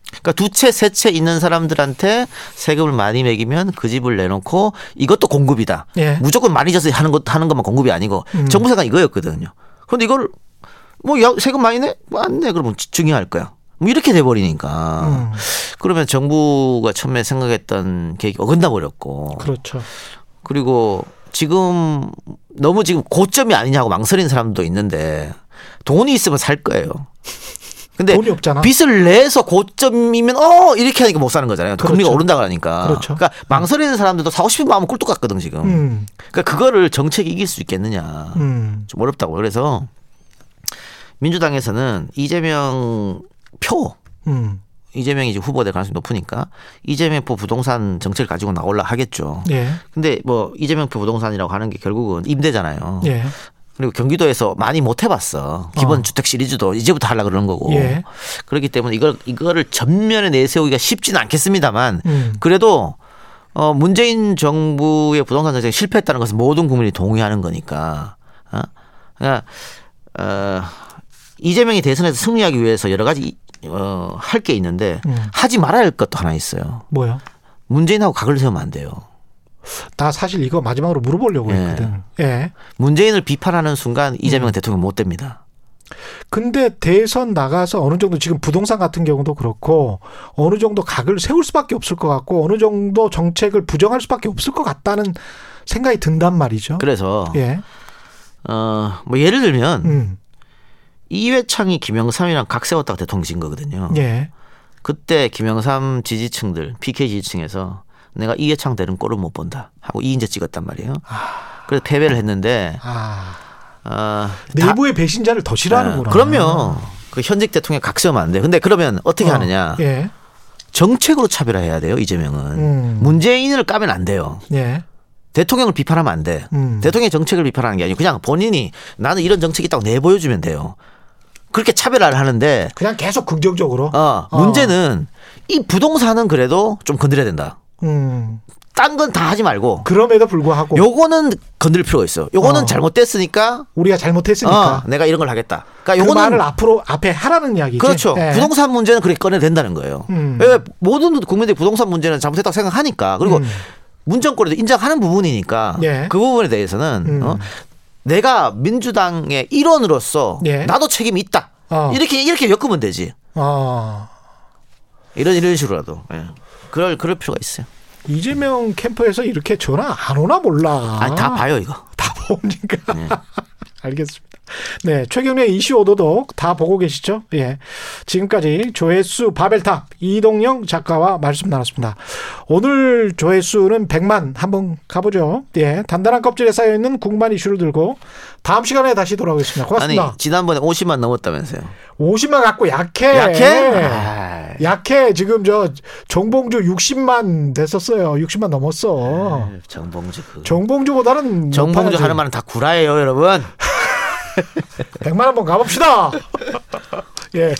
그러니까 두 채, 세 채 있는 사람들한테 세금을 많이 매기면 그 집을 내놓고 이것도 공급이다. 예. 무조건 많이 져서 하는 것 하는 것만 공급이 아니고 음. 정부 생각 이거였거든요. 그런데 이걸 뭐 야, 세금 많이 내? 뭐 안 내? 그러면 증여할 거야. 뭐 이렇게 돼 버리니까 음, 그러면 정부가 처음에 생각했던 계획이 어긋나 버렸고 그렇죠. 그리고 지금 너무 지금 고점이 아니냐고 망설이는 사람도 있는데 돈이 있으면 살 거예요. 근데 돈이 없잖아. 빚을 내서 고점이면 어 이렇게 하니까 못 사는 거잖아요. 금리가 그렇죠. 오른다 그러니까. 그렇죠. 러니까 망설이는 사람들도 사고 싶은 마음은 꿀뚝 같거든 지금. 음, 그러니까 그거를 정책이 이길 수 있겠느냐 음, 좀 어렵다고 그래서 민주당에서는 이재명 표 음, 이재명이 이제 후보 될 가능성이 높으니까 이재명 표 부동산 정책을 가지고 나올라 하겠죠. 예, 근데 뭐 이재명 표 부동산이라고 하는 게 결국은 임대잖아요. 예, 그리고 경기도에서 많이 못 해봤어. 기본 어. 주택 시리즈도 이제부터 하려 그러는 거고. 예. 그렇기 때문에 이걸 이거를 전면에 내세우기가 쉽지는 않겠습니다만 음, 그래도 어 문재인 정부의 부동산 정책이 실패했다는 것은 모든 국민이 동의하는 거니까. 어? 그러니까 어 이재명이 대선에서 승리하기 위해서 여러 가지 어, 할 게 있는데 음. 하지 말아야 할 것도 하나 있어요. 뭐요? 문재인하고 각을 세우면 안 돼요. 나 사실 이거 마지막으로 물어보려고 예. 했거든. 예. 문재인을 비판하는 순간 이재명 음. 대통령 못 됩니다. 근데 대선 나가서 어느 정도 지금 부동산 같은 경우도 그렇고 어느 정도 각을 세울 수밖에 없을 것 같고 어느 정도 정책을 부정할 수밖에 없을 것 같다는 생각이 든단 말이죠. 그래서 예. 어뭐 예를 들면 음. 이회창이 김영삼이랑 각 세웠다가 대통령 진 거거든요. 예. 그때 김영삼 지지층들 PK 지지층에서 내가 이회창 되는 꼴을 못 본다 하고 이인재 찍었단 말이에요. 그래서 패배를 했는데 아. 어, 내부의 배신자를 더 다- 싫어하는구나. 어, 그럼요. 그 현직 대통령 각 세우면 안 돼. 근데 그러면 어떻게 어, 하느냐? 예. 정책으로 차별화해야 돼요. 이재명은 음. 문재인을 까면 안 돼요. 예. 대통령을 비판하면 안 돼. 음. 대통령의 정책을 비판하는 게 아니고 그냥 본인이 나는 이런 정책이 있다고 내보여주면 돼요. 그렇게 차별화를 하는데 그냥 계속 긍정적으로. 어, 어. 문제는 이 부동산은 그래도 좀 건드려야 된다. 음. 딴건 다 하지 말고 그럼에도 불구하고 요거는 건드릴 필요가 있어. 요거는 어. 잘못됐으니까 우리가 잘못했으니까 어, 내가 이런 걸 하겠다. 그 그러니까 요거는 말을 앞으로 앞에 하라는 이야기지. 그렇죠. 예. 부동산 문제는 그렇게 꺼내야 된다는 거예요. 음. 왜 모든 국민들이 부동산 문제는 잘못했다고 생각하니까 그리고 음. 문정권에도 인정하는 부분이니까 예. 그 부분에 대해서는 음. 어, 내가 민주당의 일원으로서 예. 나도 책임이 있다. 어. 이렇게 이렇게 엮으면 되지. 어. 이런 이런 식으로라도. 예. 그럴 그럴 필요가 있어요. 이재명 캠프에서 이렇게 전화 안 오나 몰라. 아니 다 봐요 이거. 다 보니까. 알겠습니다. 네, 최경련의 이슈 오도독 다 보고 계시죠? 예. 지금까지 조회수 바벨탑 이동영 작가와 말씀 나눴습니다. 오늘 조회수는 100만 한번 가보죠. 예. 단단한 껍질에 쌓여 있는 궁만 이슈를 들고 다음 시간에 다시 돌아오겠습니다. 아니 고맙습니다. 지난번에 50만 넘었다면서요. 50만 갖고 약해. 약해? 아, 약해. 지금 저 정봉주 60만 됐었어요. 60만 넘었어. 정봉주 그 정봉주보다는 정봉주. 하는 말은 다 구라예요, 여러분. 100만 한번 가봅시다. 예.